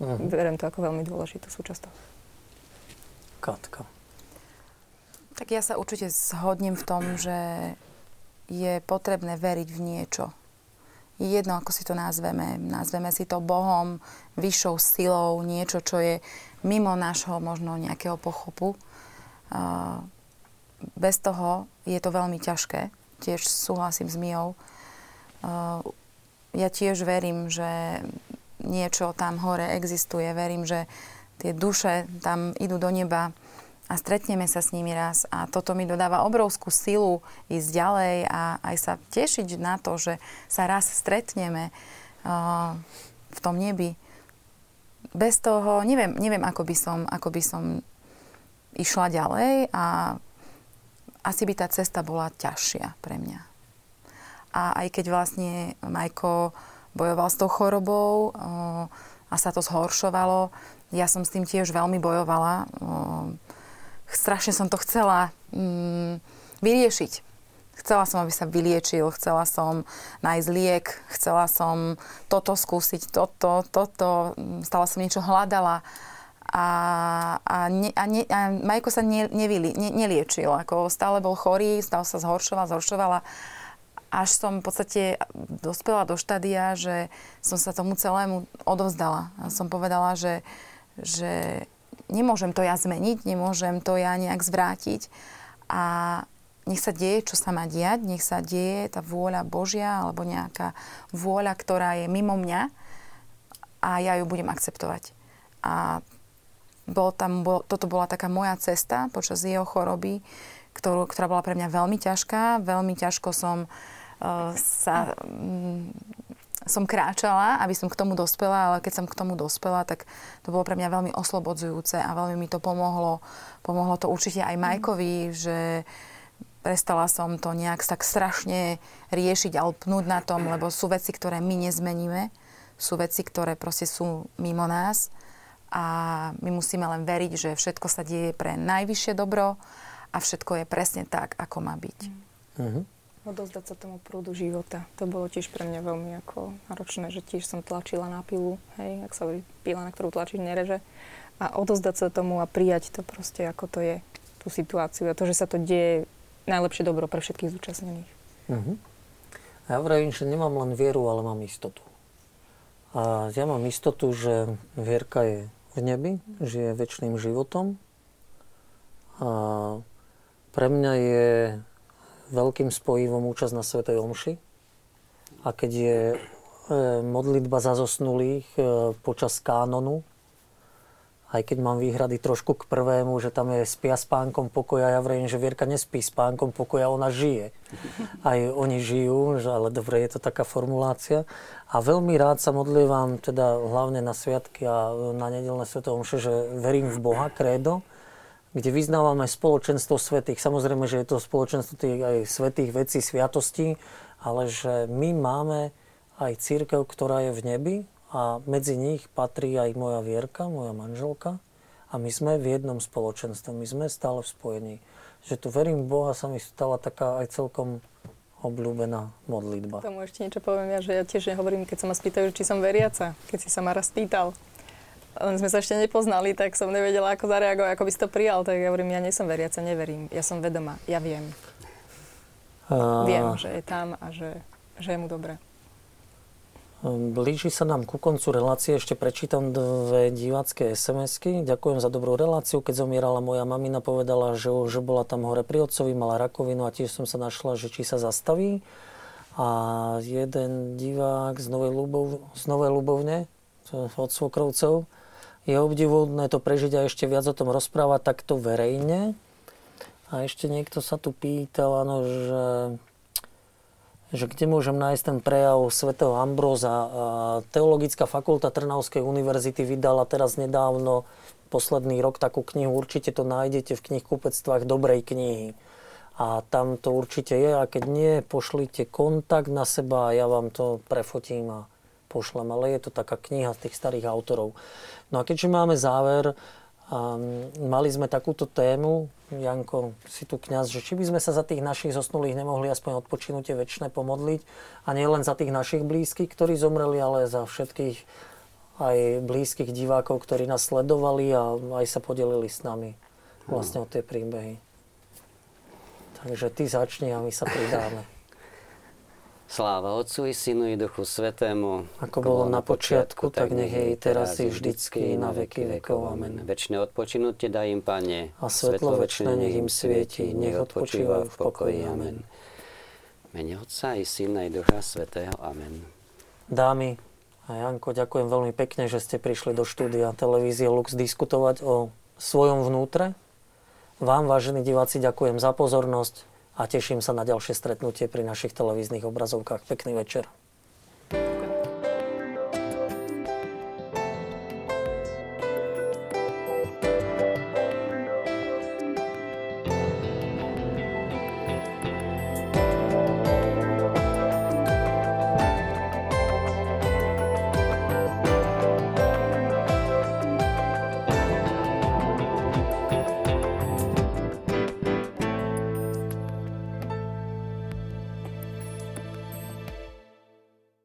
Uh-huh. Beriem to ako veľmi dôležitú súčasť toho. Katka. Tak ja sa určite zhodnem v tom, že je potrebné veriť v niečo. Je jedno, ako si to nazveme. Nazveme si to Bohom, vyššou silou, niečo, čo je mimo nášho možno nejakého pochopu. bez toho je to veľmi ťažké. Tiež súhlasím s Mijou. Ja tiež verím, že niečo tam hore existuje. Verím, že tie duše tam idú do neba a stretneme sa s nimi raz. A toto mi dodáva obrovskú silu ísť ďalej a aj sa tešiť na to, že sa raz stretneme uh, v tom nebi. Bez toho, neviem, neviem ako, by som, ako by som išla ďalej a asi by tá cesta bola ťažšia pre mňa. A aj keď vlastne Majko bojoval s tou chorobou a sa to zhoršovalo, ja som s tým tiež veľmi bojovala. Strašne som to chcela mm, vyriešiť. Chcela som, aby sa vyliečil, chcela som nájsť liek, chcela som toto skúsiť, toto, toto. Stále som niečo hľadala a, a, ne, a, ne, a Majko sa ne, nevili, ne, neliečil. Ako stále bol chorý, stále sa zhoršoval, zhoršovala. Až som v podstate dospela do štádia, že som sa tomu celému odovzdala. A som povedala, že, že nemôžem to ja zmeniť, nemôžem to ja nejak zvrátiť. A nech sa deje, čo sa má diať, nech sa deje tá vôľa Božia alebo nejaká vôľa, ktorá je mimo mňa a ja ju budem akceptovať. A bol tam, bol, toto bola taká moja cesta počas jeho choroby, ktorú, ktorá bola pre mňa veľmi ťažká. Veľmi ťažko som uh, sa... Um, som kráčala, aby som k tomu dospela, ale keď som k tomu dospela, tak to bolo pre mňa veľmi oslobodzujúce a veľmi mi to pomohlo. Pomohlo to určite aj Majkovi, že prestala som to nejak tak strašne riešiť alebo pnúť na tom, lebo sú veci, ktoré my nezmeníme, sú veci, ktoré proste sú mimo nás a my musíme len veriť, že všetko sa deje pre najvyššie dobro a všetko je presne tak, ako má byť. Mm-hmm. Odozdať sa tomu prúdu života. To bolo tiež pre mňa veľmi ako náročné, že tiež som tlačila na pilu, hej, ak sa hovorí, pila, na ktorú tlačiť nereže. A odozdať sa tomu a prijať to proste, ako to je, tú situáciu. A to, že sa to deje najlepšie dobro pre všetkých zúčastnených. Mm-hmm. Ja vravím, že nemám len vieru, ale mám istotu. A ja mám istotu, že vierka je v nebi, žije väčšným životom. A pre mňa je veľkým spojivom účasť na Svetej Omši. A keď je e, modlitba za zosnulých e, počas kánonu, aj keď mám výhrady trošku k prvému, že tam je spia s pánkom pokoja, ja vrejím, že Vierka nespí s pánkom pokoja, ona žije. Aj oni žijú, ale dobre, je to taká formulácia. A veľmi rád sa modlievam, teda hlavne na sviatky a na nedelné svetomše, že verím v Boha, krédo, kde vyznávame spoločenstvo svetých. Samozrejme, že je to spoločenstvo tých aj svetých vecí, sviatostí, ale že my máme aj církev, ktorá je v nebi, a medzi nich patrí aj moja Vierka, moja manželka a my sme v jednom spoločenstve, my sme stále v spojení. Že tu verím Boha sa mi stala taká aj celkom obľúbená modlitba. Tomu ešte niečo poviem ja, že ja tiež nehovorím, keď sa ma spýtajú, či som veriaca, keď si sa ma raz pýtal. Len sme sa ešte nepoznali, tak som nevedela, ako zareagovať, ako by si to prijal. Tak ja hovorím, ja nie som veriaca, neverím. Ja som vedomá, ja viem. A... Viem, že je tam a že, že je mu dobre. Blíži sa nám ku koncu relácie, ešte prečítam dve divácké SMS-ky. Ďakujem za dobrú reláciu. Keď zomierala moja mamina, povedala, že, že bola tam hore pri otcovi, mala rakovinu a tiež som sa našla, že či sa zastaví. A jeden divák z Novej, Ľubov, z Novej Ľubovne, od Svokrovcov, je obdivuhodné to prežiť a ešte viac o tom rozprávať takto verejne. A ešte niekto sa tu pýtal, áno, že že kde môžem nájsť ten prejav svätého Ambróza. Teologická fakulta Trnavskej univerzity vydala teraz nedávno, posledný rok, takú knihu. Určite to nájdete v knihkupectvách dobrej knihy. A tam to určite je. A keď nie, pošlite kontakt na seba a ja vám to prefotím a pošlem. Ale je to taká kniha tých starých autorov. No a keďže máme záver, Um, mali sme takúto tému, Janko, si tu kňaz, že či by sme sa za tých našich zosnulých nemohli aspoň odpočinutie väčšie pomodliť a nie len za tých našich blízkych, ktorí zomreli, ale za všetkých aj blízkych divákov, ktorí nás sledovali a aj sa podelili s nami vlastne o tie príbehy. Takže ty začni a my sa pridáme. Sláva Otcu i Synu i Duchu Svetému. Ako bolo na počiatku, tak nech je i teraz i vždycky i na veky vekov. Amen. Večné odpočinutie daj im, Pane. A svetlo večné nech im svieti, nech odpočívajú v pokoji. Amen. Mene Otca i Syna i Ducha Svetého. Amen. Dámy a Janko, ďakujem veľmi pekne, že ste prišli do štúdia televízie Lux diskutovať o svojom vnútre. Vám, vážení diváci, ďakujem za pozornosť a teším sa na ďalšie stretnutie pri našich televíznych obrazovkách. Pekný večer. Ďakujem.